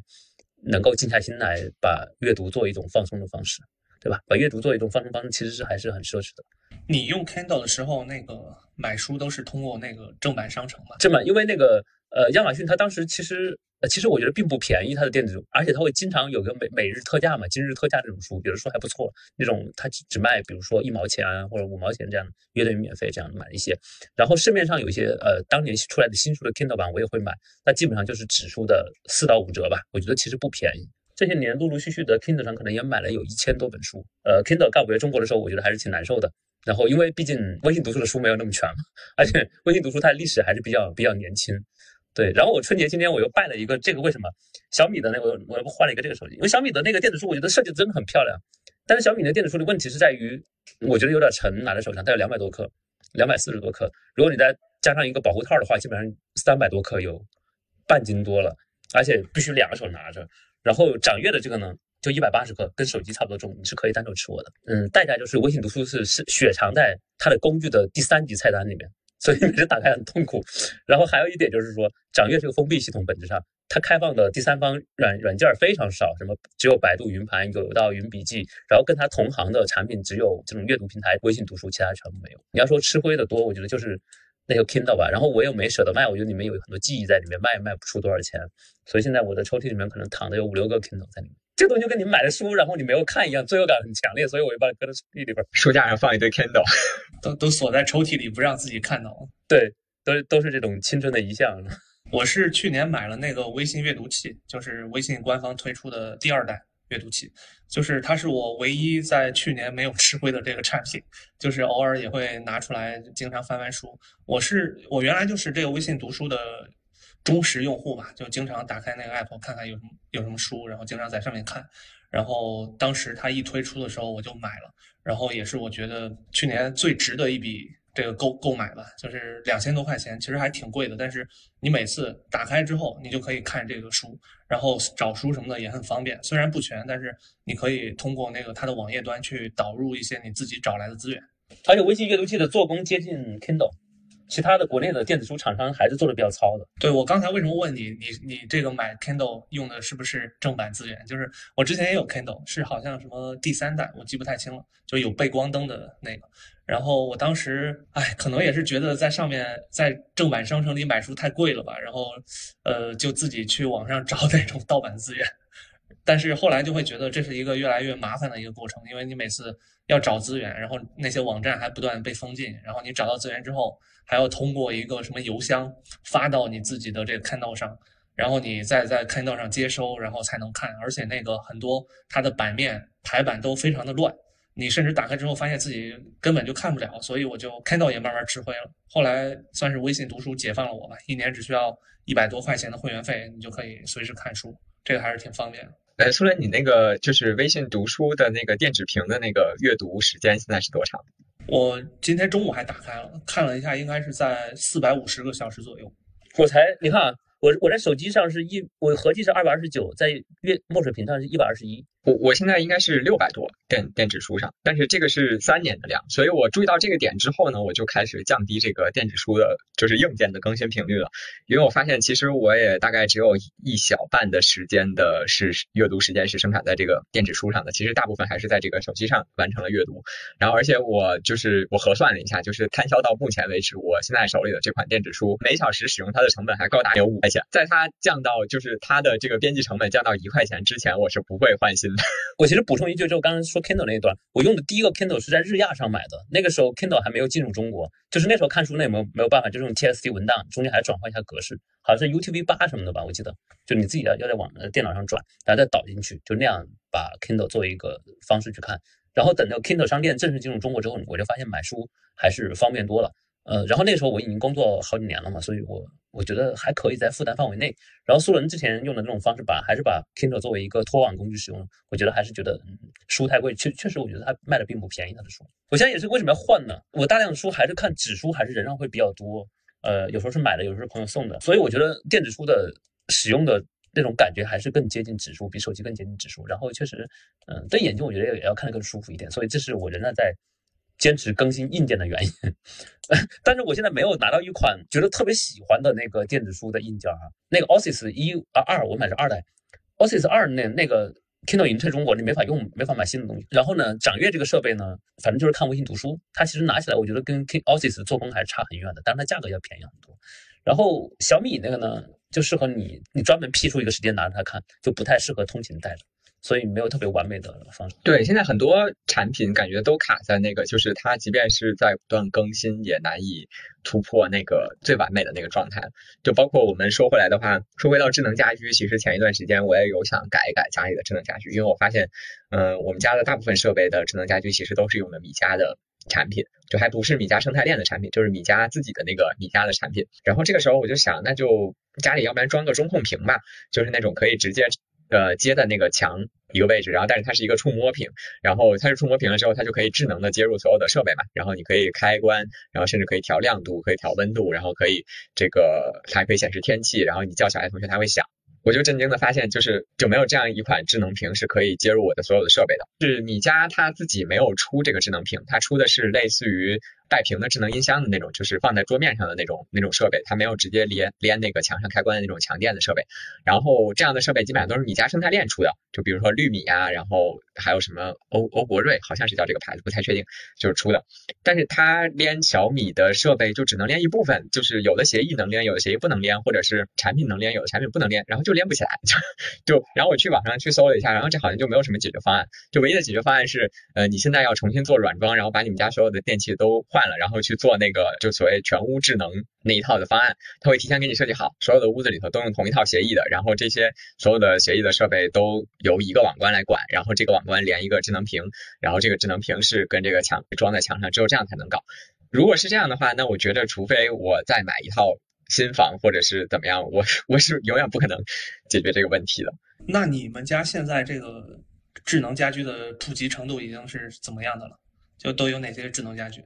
能够静下心来把阅读做一种放松的方式。对吧？把阅读作为一种放松方式，其实是还是很奢侈的。你用 Kindle 的时候，那个买书都是通过那个正版商城吗？正版，因为那个呃，亚马逊它当时其实呃，其实我觉得并不便宜，它的电子书，而且它会经常有个每每日特价嘛，今日特价这种书，有的书还不错，那种它只只卖，比如说一毛钱啊或者五毛钱这样，约等于免费这样买一些。然后市面上有一些呃当年出来的新书的 Kindle 版我也会买，那基本上就是纸书的四到五折吧，我觉得其实不便宜。这些年陆陆续续的 Kindle 上可能也买了有一千多本书，呃，Kindle 告别中国的时候，我觉得还是挺难受的。然后因为毕竟微信读书的书没有那么全嘛，而且 微信读书它的历史还是比较比较年轻。对，然后我春节今天我又办了一个这个为什么小米的那个我又换了一个这个手机，因为小米的那个电子书我觉得设计真的很漂亮，但是小米的电子书的问题是在于我觉得有点沉，拿在手上它有两百多克，两百四十多克，如果你再加上一个保护套的话，基本上三百多克有半斤多了，而且必须两个手拿着。然后掌阅的这个呢，就一百八十克，跟手机差不多重，你是可以单手持握的。嗯，代价就是微信读书是是雪藏在它的工具的第三级菜单里面，所以每次打开很痛苦。然后还有一点就是说，掌阅是个封闭系统，本质上它开放的第三方软软件非常少，什么只有百度云盘、有道云笔记，然后跟它同行的产品只有这种阅读平台微信读书，其他全部没有。你要说吃亏的多，我觉得就是。那个 Kindle 吧，然后我又没舍得卖，我觉得里面有很多记忆在里面，卖也卖不出多少钱，所以现在我的抽屉里面可能躺着有五六个 Kindle 在里面。这个东西就跟你买的书，然后你没有看一样，罪恶感很强烈，所以我就把它搁在抽屉里边。书架上放一堆 Kindle，都都锁在抽屉里，不让自己看到。对，都都是这种青春的遗像。我是去年买了那个微信阅读器，就是微信官方推出的第二代。阅读器，就是它是我唯一在去年没有吃亏的这个产品，就是偶尔也会拿出来经常翻翻书。我是我原来就是这个微信读书的忠实用户嘛，就经常打开那个 app 看看有什么有什么书，然后经常在上面看。然后当时它一推出的时候我就买了，然后也是我觉得去年最值的一笔。这个购购买吧，就是两千多块钱，其实还挺贵的。但是你每次打开之后，你就可以看这个书，然后找书什么的也很方便。虽然不全，但是你可以通过那个它的网页端去导入一些你自己找来的资源。而且微信阅读器的做工接近 Kindle。其他的国内的电子书厂商还是做的比较糙的。对我刚才为什么问你，你你这个买 Kindle 用的是不是正版资源？就是我之前也有 Kindle，是好像什么第三代，我记不太清了，就有背光灯的那个。然后我当时，哎，可能也是觉得在上面在正版商城里买书太贵了吧，然后，呃，就自己去网上 找那种盗版资源。但是后来就会觉得这是一个越来越麻烦的一个过程，因为你每次要找资源，然后那些网站还不断被封禁，然后你找到资源之后，还要通过一个什么邮箱发到你自己的这个看道上，然后你再在看道上接收，然后才能看。而且那个很多它的版面排版都非常的乱，你甚至打开之后发现自己根本就看不了，所以我就 Kindle 也慢慢吃灰了。后来算是微信读书解放了我吧，一年只需要一百多块钱的会员费，你就可以随时看书，这个还是挺方便的。哎，苏伦，你那个就是微信读书的那个电子屏的那个阅读时间现在是多长？我今天中午还打开了看了一下，应该是在四百五十个小时左右。我才，你看啊，我我在手机上是一，我合计是二百二十九，在阅墨水屏上是一百二十一。我我现在应该是六百多，电电子书上，但是这个是三年的量，所以我注意到这个点之后呢，我就开始降低这个电子书的，就是硬件的更新频率了，因为我发现其实我也大概只有一小半的时间的是阅读时间是生产在这个电子书上的，其实大部分还是在这个手机上完成了阅读，然后而且我就是我核算了一下，就是摊销到目前为止，我现在手里的这款电子书每小时使用它的成本还高达有五在它降到就是它的这个编辑成本降到一块钱之前，我是不会换新的。我其实补充一句，就刚刚说 Kindle 那一段，我用的第一个 Kindle 是在日亚上买的，那个时候 Kindle 还没有进入中国，就是那时候看书那也没有没有办法，就是用 TXT 文档，中间还转换一下格式，好像是 UTV 八什么的吧，我记得，就你自己要要在网电脑上转，然后再导进去，就那样把 Kindle 作为一个方式去看，然后等到 Kindle 商店正式进入中国之后，我就发现买书还是方便多了。呃，然后那时候我已经工作好几年了嘛，所以我我觉得还可以在负担范围内。然后苏伦之前用的那种方式，把还是把 Kindle 作为一个托网工具使用，我觉得还是觉得嗯书太贵，确确实我觉得它卖的并不便宜，它的书。我现在也是为什么要换呢？我大量的书还是看纸书，还是人上会比较多。呃，有时候是买的，有时候是朋友送的，所以我觉得电子书的使用的那种感觉还是更接近纸书，比手机更接近纸书。然后确实，嗯，对眼睛我觉得也要看得更舒服一点。所以这是我仍然在。坚持更新硬件的原因，但是我现在没有拿到一款觉得特别喜欢的那个电子书的硬件啊。那个 Office 一啊二，我买是二代，Office 二那那个 Kindle 已经退中国，你没法用，没法买新的东西。然后呢，掌阅这个设备呢，反正就是看微信读书，它其实拿起来我觉得跟 K Office 做工还是差很远的，但是它价格要便宜很多。然后小米那个呢，就适合你，你专门辟出一个时间拿着它看，就不太适合通勤带着。所以没有特别完美的方式。对，现在很多产品感觉都卡在那个，就是它即便是在不断更新，也难以突破那个最完美的那个状态。就包括我们说回来的话，说回到智能家居，其实前一段时间我也有想改一改家里的智能家居，因为我发现，嗯，我们家的大部分设备的智能家居其实都是用的米家的产品，就还不是米家生态链的产品，就是米家自己的那个米家的产品。然后这个时候我就想，那就家里要不然装个中控屏吧，就是那种可以直接。呃，接在那个墙一个位置，然后但是它是一个触摸屏，然后它是触摸屏了之后，它就可以智能的接入所有的设备嘛，然后你可以开关，然后甚至可以调亮度，可以调温度，然后可以这个它还可以显示天气，然后你叫小爱同学它会响。我就震惊的发现，就是就没有这样一款智能屏是可以接入我的所有的设备的。是米家它自己没有出这个智能屏，它出的是类似于带屏的智能音箱的那种，就是放在桌面上的那种那种设备，它没有直接连连那个墙上开关的那种强电的设备。然后这样的设备基本上都是米家生态链出的，就比如说绿米啊，然后还有什么欧欧博瑞，好像是叫这个牌子，不太确定，就是出的。但是它连小米的设备就只能连一部分，就是有的协议能连，有的协议不能连，或者是产品能连，有的产品不能连，然后就连不起来，就就，然后我去网上去搜了一下，然后这好像就没有什么解决方案，就唯一的解决方案是，呃，你现在要重新做软装，然后把你们家所有的电器都换换了，然后去做那个就所谓全屋智能那一套的方案，它会提前给你设计好，所有的屋子里头都用同一套协议的，然后这些所有的协议的设备都由一个网关来管，然后这个网关连一个智能屏，然后这个智能屏是跟这个墙装在墙上，只有这样才能搞。如果是这样的话，那我觉得除非我再买一套。新房或者是怎么样，我我是永远不可能解决这个问题的。那你们家现在这个智能家居的普及程度已经是怎么样的了？就都有哪些智能家居？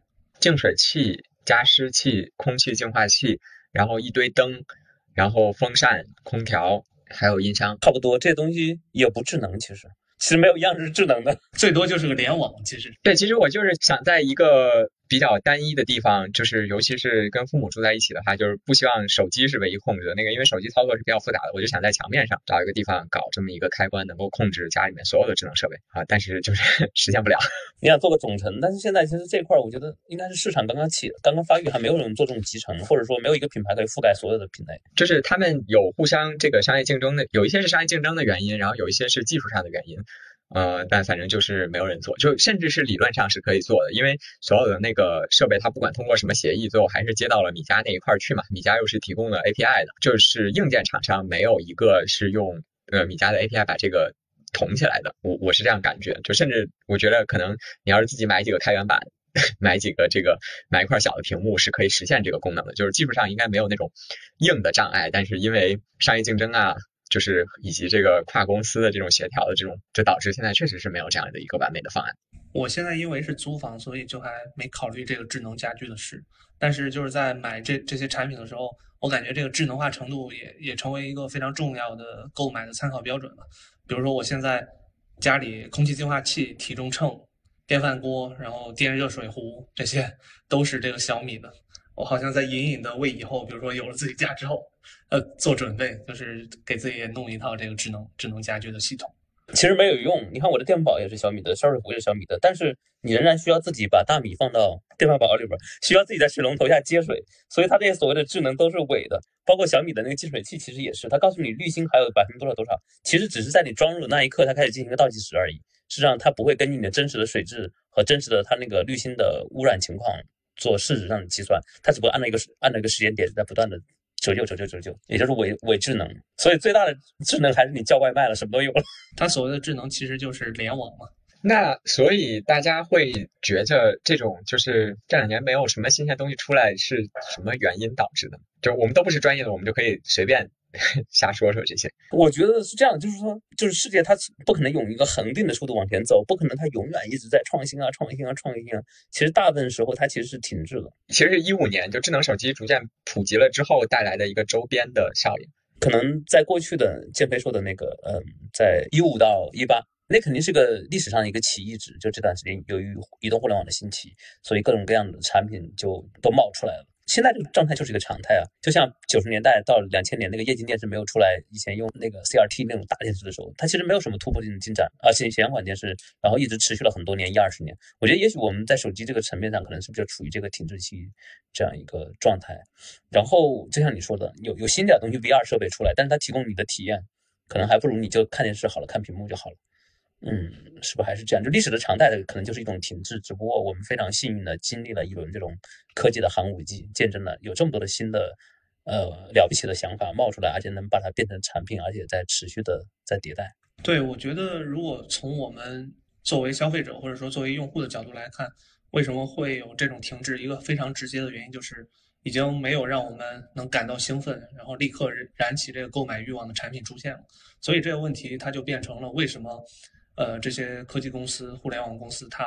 净水器、加湿器、空气净化器，然后一堆灯，然后风扇、空调，还有音箱，差不多。这些东西也不智能，其实其实没有一样是智能的，最多就是个联网。其实对，其实我就是想在一个。比较单一的地方，就是尤其是跟父母住在一起的话，就是不希望手机是唯一控制的那个，因为手机操作是比较复杂的。我就想在墙面上找一个地方搞这么一个开关，能够控制家里面所有的智能设备啊，但是就是 实现不了。你想做个总成，但是现在其实这块儿，我觉得应该是市场刚刚起，刚刚发育，还没有人做这种集成，或者说没有一个品牌可以覆盖所有的品类。就是他们有互相这个商业竞争的，有一些是商业竞争的原因，然后有一些是技术上的原因。呃，但反正就是没有人做，就甚至是理论上是可以做的，因为所有的那个设备，它不管通过什么协议，最后还是接到了米家那一块去嘛。米家又是提供了 API 的，就是硬件厂商没有一个是用呃米家的 API 把这个捅起来的。我我是这样感觉，就甚至我觉得可能你要是自己买几个开源版，买几个这个买一块小的屏幕是可以实现这个功能的，就是技术上应该没有那种硬的障碍，但是因为商业竞争啊。就是以及这个跨公司的这种协调的这种，就导致现在确实是没有这样的一个完美的方案。我现在因为是租房，所以就还没考虑这个智能家居的事。但是就是在买这这些产品的时候，我感觉这个智能化程度也也成为一个非常重要的购买的参考标准了。比如说我现在家里空气净化器、体重秤、电饭锅，然后电热水壶，这些都是这个小米的。我好像在隐隐的为以后，比如说有了自己家之后，呃，做准备，就是给自己弄一套这个智能智能家居的系统。其实没有用，你看我的电饭煲也是小米的，烧水壶也是小米的，但是你仍然需要自己把大米放到 电饭煲里边，需要自己在水龙头下接水，所以它这些所谓的智能都是伪的。包括小米的那个净水器，其实也是，它告诉你滤芯还有百分之多少多少，其实只是在你装入的那一刻，它开始进行一个倒计时而已。实际上，它不会根据你的真实的水质和真实的它那个滤芯的污染情况做市值上的计算，它只不过按照一个按照一个时间点在不断的。折旧折旧折旧，也就是伪伪智能，所以最大的智能还是你叫外卖了，什么都有了。它所谓的智能其实就是联网嘛。那所以大家会觉着这种就是这两年没有什么新鲜东西出来，是什么原因导致的？就我们都不是专业的，我们就可以随便。瞎说说这些，我觉得是这样，就是说，就是世界它不可能用一个恒定的速度往前走，不可能它永远一直在创新啊、创新啊、创新啊。其实大部分时候它其实是停滞的。其实是一五年就智能手机逐渐普及了之后带来的一个周边的效应。可能在过去的建飞说的那个，嗯，在一五到一八，那肯定是个历史上的一个奇异值。就这段时间，由于移动互联网的兴起，所以各种各样的产品就都冒出来了。现在这个状态就是一个常态啊，就像九十年代到两千年那个液晶电视没有出来以前，用那个 CRT 那种大电视的时候，它其实没有什么突破性的进展，而且显管电视，然后一直持续了很多年，一二十年。我觉得也许我们在手机这个层面上，可能是比较处于这个停滞期这样一个状态。然后就像你说的，有有新点东西 VR 设备出来，但是它提供你的体验，可能还不如你就看电视好了，看屏幕就好了。嗯，是不是还是这样？就历史的常态的可能就是一种停滞，只不过我们非常幸运的经历了一轮这种科技的寒武纪，见证了有这么多的新的呃了不起的想法冒出来，而且能把它变成产品，而且在持续的在迭代。对，我觉得如果从我们作为消费者或者说作为用户的角度来看，为什么会有这种停滞？一个非常直接的原因就是已经没有让我们能感到兴奋，然后立刻燃起这个购买欲望的产品出现了。所以这个问题它就变成了为什么？呃，这些科技公司、互联网公司，它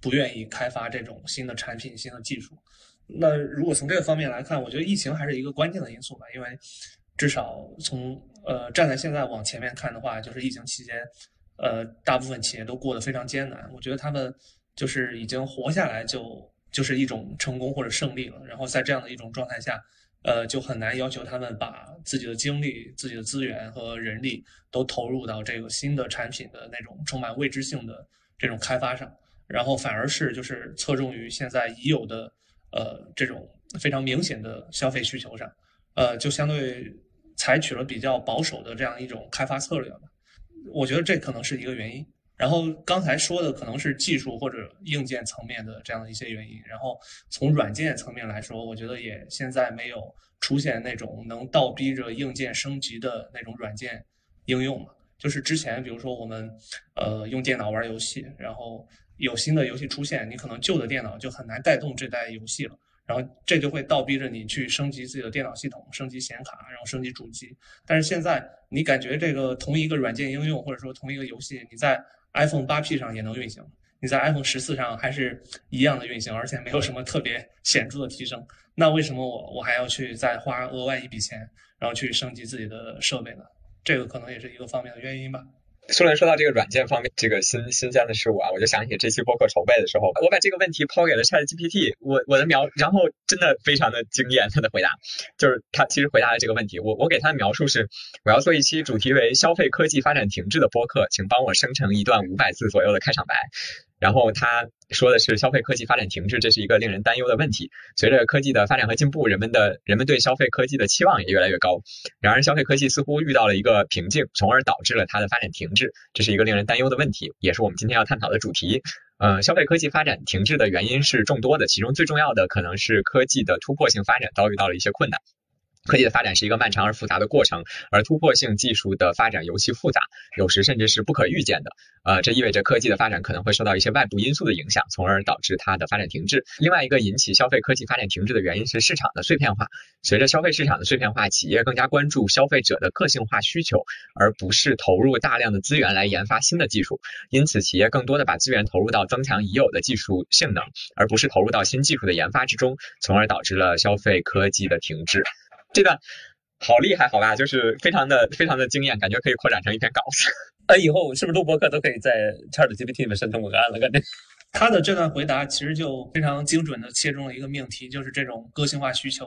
不愿意开发这种新的产品、新的技术。那如果从这个方面来看，我觉得疫情还是一个关键的因素吧。因为至少从呃站在现在往前面看的话，就是疫情期间，呃，大部分企业都过得非常艰难。我觉得他们就是已经活下来，就就是一种成功或者胜利了。然后在这样的一种状态下。呃，就很难要求他们把自己的精力、自己的资源和人力都投入到这个新的产品的那种充满未知性的这种开发上，然后反而是就是侧重于现在已有的呃这种非常明显的消费需求上，呃，就相对采取了比较保守的这样一种开发策略吧。我觉得这可能是一个原因。然后刚才说的可能是技术或者硬件层面的这样的一些原因，然后从软件层面来说，我觉得也现在没有出现那种能倒逼着硬件升级的那种软件应用嘛。就是之前比如说我们呃用电脑玩游戏，然后有新的游戏出现，你可能旧的电脑就很难带动这代游戏了，然后这就会倒逼着你去升级自己的电脑系统，升级显卡，然后升级主机。但是现在你感觉这个同一个软件应用或者说同一个游戏，你在 iPhone 八 P 上也能运行，你在 iPhone 十四上还是一样的运行，而且没有什么特别显著的提升。那为什么我我还要去再花额外一笔钱，然后去升级自己的设备呢？这个可能也是一个方面的原因吧。苏伦说到这个软件方面，这个新新鲜的事物啊，我就想起这期播客筹备的时候，我把这个问题抛给了 Chat GPT，我我的描，然后真的非常的惊艳，他的回答就是他其实回答了这个问题，我我给他的描述是，我要做一期主题为消费科技发展停滞的播客，请帮我生成一段五百字左右的开场白。然后他说的是消费科技发展停滞，这是一个令人担忧的问题。随着科技的发展和进步，人们的人们对消费科技的期望也越来越高。然而，消费科技似乎遇到了一个瓶颈，从而导致了它的发展停滞，这是一个令人担忧的问题，也是我们今天要探讨的主题。呃，消费科技发展停滞的原因是众多的，其中最重要的可能是科技的突破性发展遭遇到了一些困难。科技的发展是一个漫长而复杂的过程，而突破性技术的发展尤其复杂，有时甚至是不可预见的。呃，这意味着科技的发展可能会受到一些外部因素的影响，从而导致它的发展停滞。另外一个引起消费科技发展停滞的原因是市场的碎片化。随着消费市场的碎片化，企业更加关注消费者的个性化需求，而不是投入大量的资源来研发新的技术。因此，企业更多的把资源投入到增强已有的技术性能，而不是投入到新技术的研发之中，从而导致了消费科技的停滞。这段好厉害，好吧，就是非常的非常的惊艳，感觉可以扩展成一篇稿子。那，以后是不是录播课都可以在 Chat GPT 里面生成文案了？感觉。他的这段回答其实就非常精准的切中了一个命题，就是这种个性化需求。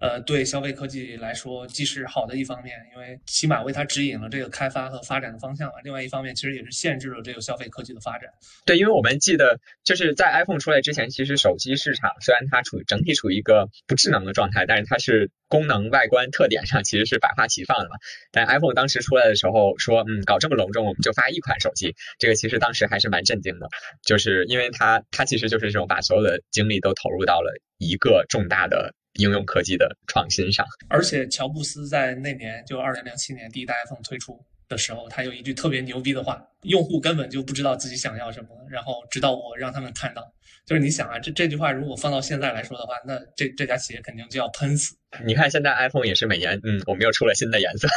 呃，对消费科技来说，既是好的一方面，因为起码为它指引了这个开发和发展的方向了；另外一方面，其实也是限制了这个消费科技的发展。对，因为我们记得，就是在 iPhone 出来之前，其实手机市场虽然它处于整体处于一个不智能的状态，但是它是功能、外观特点上其实是百花齐放的嘛。但 iPhone 当时出来的时候说，嗯，搞这么隆重，我们就发一款手机，这个其实当时还是蛮震惊的，就是因为它它其实就是这种把所有的精力都投入到了一个重大的。应用科技的创新上，而且乔布斯在那年就二零零七年第一代 iPhone 推出的时候，他有一句特别牛逼的话：用户根本就不知道自己想要什么，然后直到我让他们看到。就是你想啊，这这句话如果放到现在来说的话，那这这家企业肯定就要喷死。你看现在 iPhone 也是每年，嗯，我们又出了新的颜色。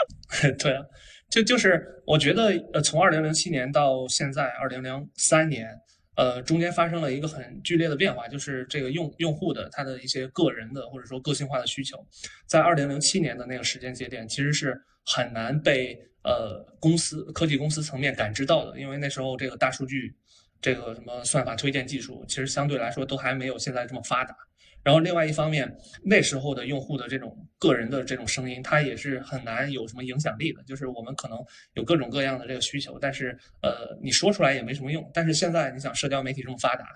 对啊，就就是我觉得，呃，从二零零七年到现在二零零三年。呃，中间发生了一个很剧烈的变化，就是这个用用户的他的一些个人的或者说个性化的需求，在二零零七年的那个时间节点，其实是很难被呃公司科技公司层面感知到的，因为那时候这个大数据，这个什么算法推荐技术，其实相对来说都还没有现在这么发达。然后另外一方面，那时候的用户的这种个人的这种声音，它也是很难有什么影响力的。就是我们可能有各种各样的这个需求，但是呃，你说出来也没什么用。但是现在你想，社交媒体这么发达，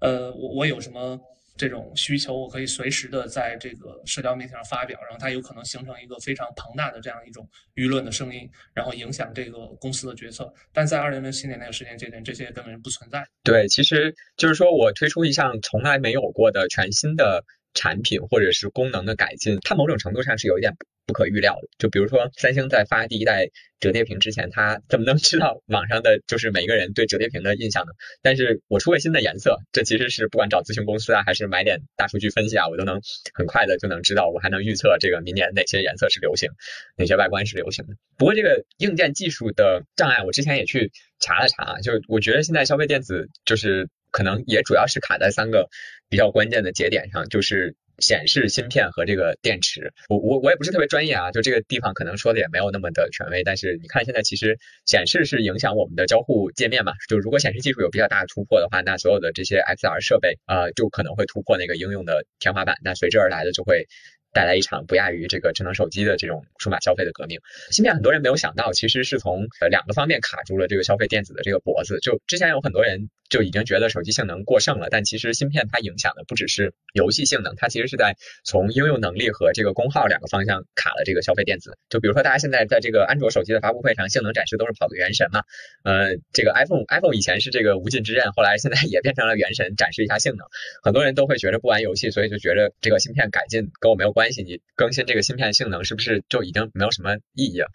呃，我我有什么？这种需求，我可以随时的在这个社交媒体上发表，然后它有可能形成一个非常庞大的这样一种舆论的声音，然后影响这个公司的决策。但在二零零七年那个时间节点，这些根本不存在。对，其实就是说我推出一项从来没有过的全新的。产品或者是功能的改进，它某种程度上是有一点不可预料的。就比如说，三星在发第一代折叠屏之前，它怎么能知道网上的就是每个人对折叠屏的印象呢？但是我出个新的颜色，这其实是不管找咨询公司啊，还是买点大数据分析啊，我都能很快的就能知道，我还能预测这个明年哪些颜色是流行，哪些外观是流行的。不过这个硬件技术的障碍，我之前也去查了查，就我觉得现在消费电子就是。可能也主要是卡在三个比较关键的节点上，就是显示芯片和这个电池。我我我也不是特别专业啊，就这个地方可能说的也没有那么的权威。但是你看现在其实显示是影响我们的交互界面嘛，就如果显示技术有比较大的突破的话，那所有的这些 XR 设备啊就可能会突破那个应用的天花板，那随之而来的就会。带来一场不亚于这个智能手机的这种数码消费的革命。芯片很多人没有想到，其实是从呃两个方面卡住了这个消费电子的这个脖子。就之前有很多人就已经觉得手机性能过剩了，但其实芯片它影响的不只是游戏性能，它其实是在从应用能力和这个功耗两个方向卡了这个消费电子。就比如说大家现在在这个安卓手机的发布会上，性能展示都是跑个原神嘛，呃，这个 iPhone iPhone 以前是这个无尽之刃，后来现在也变成了原神，展示一下性能。很多人都会觉得不玩游戏，所以就觉得这个芯片改进跟我没有关系，你更新。这个芯片性能是不是就已经没有什么意义了？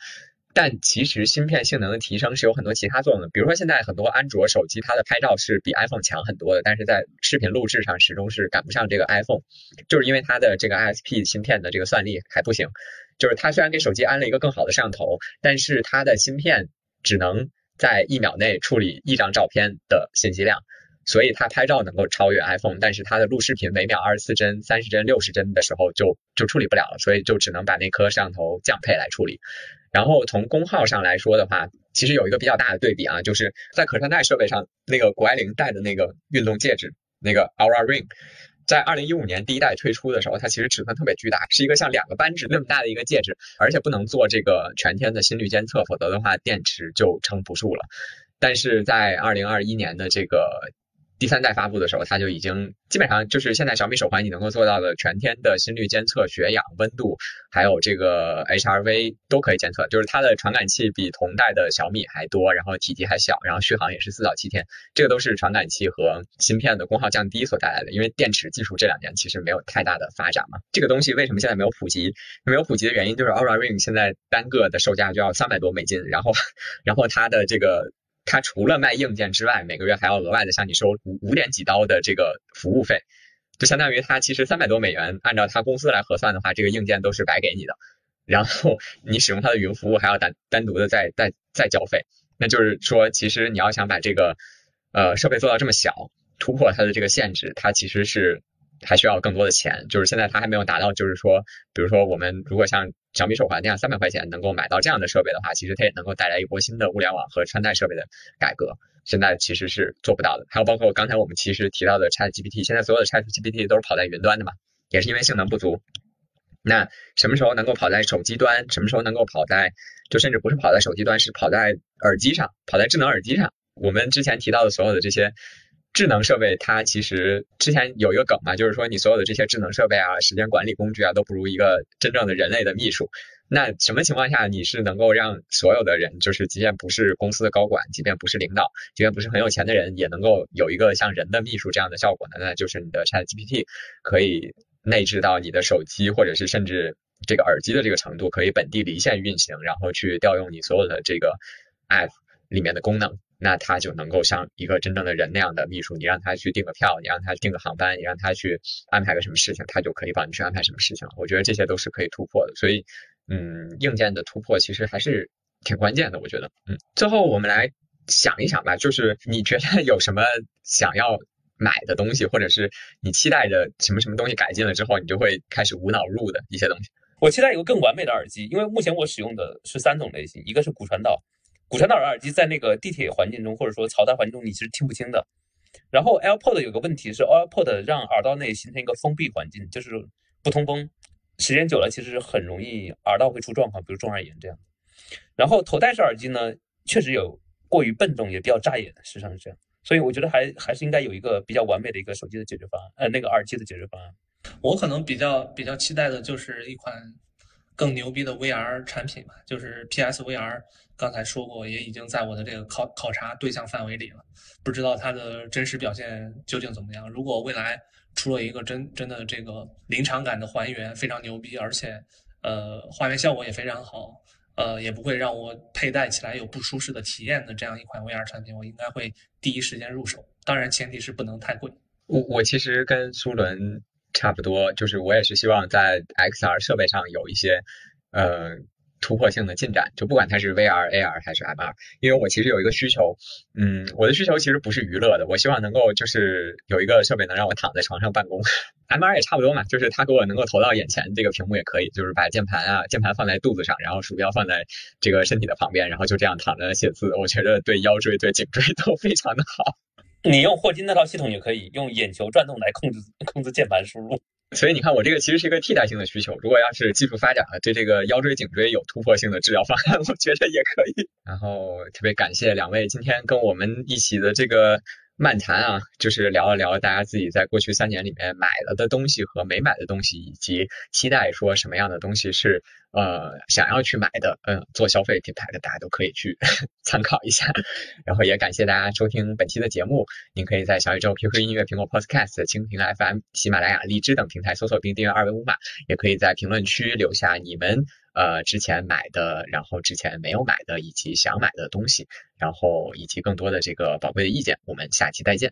但其实芯片性能的提升是有很多其他作用的，比如说现在很多安卓手机它的拍照是比 iPhone 强很多的，但是在视频录制上始终是赶不上这个 iPhone，就是因为它的这个 ISP 芯片的这个算力还不行，就是它虽然给手机安了一个更好的摄像头，但是它的芯片只能在一秒内处理一张照片的信息量。所以它拍照能够超越 iPhone，但是它的录视频每秒二十四帧、三十帧、六十帧的时候就就处理不了了，所以就只能把那颗摄像头降配来处理。然后从功耗上来说的话，其实有一个比较大的对比啊，就是在可穿戴设备上，那个谷爱凌戴的那个运动戒指，那个 Aura Ring，在二零一五年第一代推出的时候，它其实尺寸特别巨大，是一个像两个扳指那么大的一个戒指，而且不能做这个全天的心率监测，否则的话电池就撑不住了。但是在二零二一年的这个第三代发布的时候，它就已经基本上就是现在小米手环你能够做到的全天的心率监测、血氧、温度，还有这个 HRV 都可以监测。就是它的传感器比同代的小米还多，然后体积还小，然后续航也是四到七天。这个都是传感器和芯片的功耗降低所带来的。因为电池技术这两年其实没有太大的发展嘛。这个东西为什么现在没有普及？没有普及的原因就是 Aura Ring 现在单个的售价就要三百多美金，然后然后它的这个。它除了卖硬件之外，每个月还要额外的向你收五五点几刀的这个服务费，就相当于它其实三百多美元，按照它公司来核算的话，这个硬件都是白给你的，然后 你使用它的云服务还要单单独的再再再交费，那就是说，其实你要想把这个呃设备做到这么小，突破它的这个限制，它其实是还需要更多的钱，就是现在它还没有达到，就是说，比如说我们如果像小米手环那样三百块钱能够买到这样的设备的话，其实它也能够带来一波新的物联网和穿戴设备的改革。现在其实是做不到的。还有包括刚才我们其实提到的 Chat GPT，现在所有的 Chat GPT 都是跑在云端的嘛，也是因为性能不足。那什么时候能够跑在手机端？什么时候能够跑在就甚至不是跑在手机端，是跑在耳机上，跑在智能耳机上？我们之前提到的所有的这些。智能设备它其实之前有一个梗嘛，就是说你所有的这些智能设备啊、时间管理工具啊，都不如一个真正的人类的秘书。那什么情况下你是能够让所有的人，就是即便不是公司的高管，即便不是领导，即便不是很有钱的人，也能够有一个像人的秘书这样的效果呢？那就是你的 Chat GPT 可以内置到你的手机，或者是甚至这个耳机的这个程度，可以本地离线运行，然后去调用你所有的这个 App 里面的功能。那他就能够像一个真正的人那样的秘书，你让他去订个票，你让他订个航班，你让他去安排个什么事情，他就可以帮你去安排什么事情。我觉得这些都是可以突破的，所以，嗯，硬件的突破其实还是挺关键的。我觉得，嗯，最后我们来想一想吧，就是你觉得有什么想要买的东西，或者是你期待着什么什么东西改进了之后，你就会开始无脑入的一些东西。我期待一个更完美的耳机，因为目前我使用的是三种类型，一个是骨传导。骨传导耳机在那个地铁环境中，或者说嘈杂环境中，你其实听不清的。然后 AirPod 有个问题是，AirPod 让耳道内形成一个封闭环境，就是不通风，时间久了其实很容易耳道会出状况，比如中耳炎这样。然后头戴式耳机呢，确实有过于笨重，也比较扎眼，实际上是这样。所以我觉得还还是应该有一个比较完美的一个手机的解决方案，呃，那个耳机的解决方案。我可能比较比较期待的就是一款。更牛逼的 VR 产品嘛，就是 PSVR，刚才说过，也已经在我的这个考考察对象范围里了。不知道它的真实表现究竟怎么样。如果未来出了一个真真的这个临场感的还原，非常牛逼，而且呃画面效果也非常好，呃也不会让我佩戴起来有不舒适的体验的这样一款 VR 产品，我应该会第一时间入手。当然前提是不能太贵。我我其实跟苏伦。差不多，就是我也是希望在 XR 设备上有一些呃突破性的进展，就不管它是 VR、AR 还是 MR，因为我其实有一个需求，嗯，我的需求其实不是娱乐的，我希望能够就是有一个设备能让我躺在床上办公，MR 也差不多嘛，就是它给我能够投到眼前，这个屏幕也可以，就是把键盘啊键盘放在肚子上，然后鼠标放在这个身体的旁边，然后就这样躺着写字，我觉得对腰椎、对颈椎都非常的好。你用霍金那套系统也可以用眼球转动来控制控制键盘输入，所以你看我这个其实是一个替代性的需求。如果要是技术发展了，对这个腰椎颈椎有突破性的治疗方案，我觉得也可以。然后特别感谢两位今天跟我们一起的这个。漫谈啊，就是聊一聊大家自己在过去三年里面买了的东西和没买的东西，以及期待说什么样的东西是呃想要去买的。嗯，做消费品牌的大家都可以去 参考一下。然后也感谢大家收听本期的节目，您可以在小宇宙、QQ 音乐、苹果 Podcast、蜻蜓 FM、喜马拉雅、荔枝等平台搜索并订阅二维码，也可以在评论区留下你们。呃，之前买的，然后之前没有买的，以及想买的东西，然后以及更多的这个宝贵的意见，我们下期再见。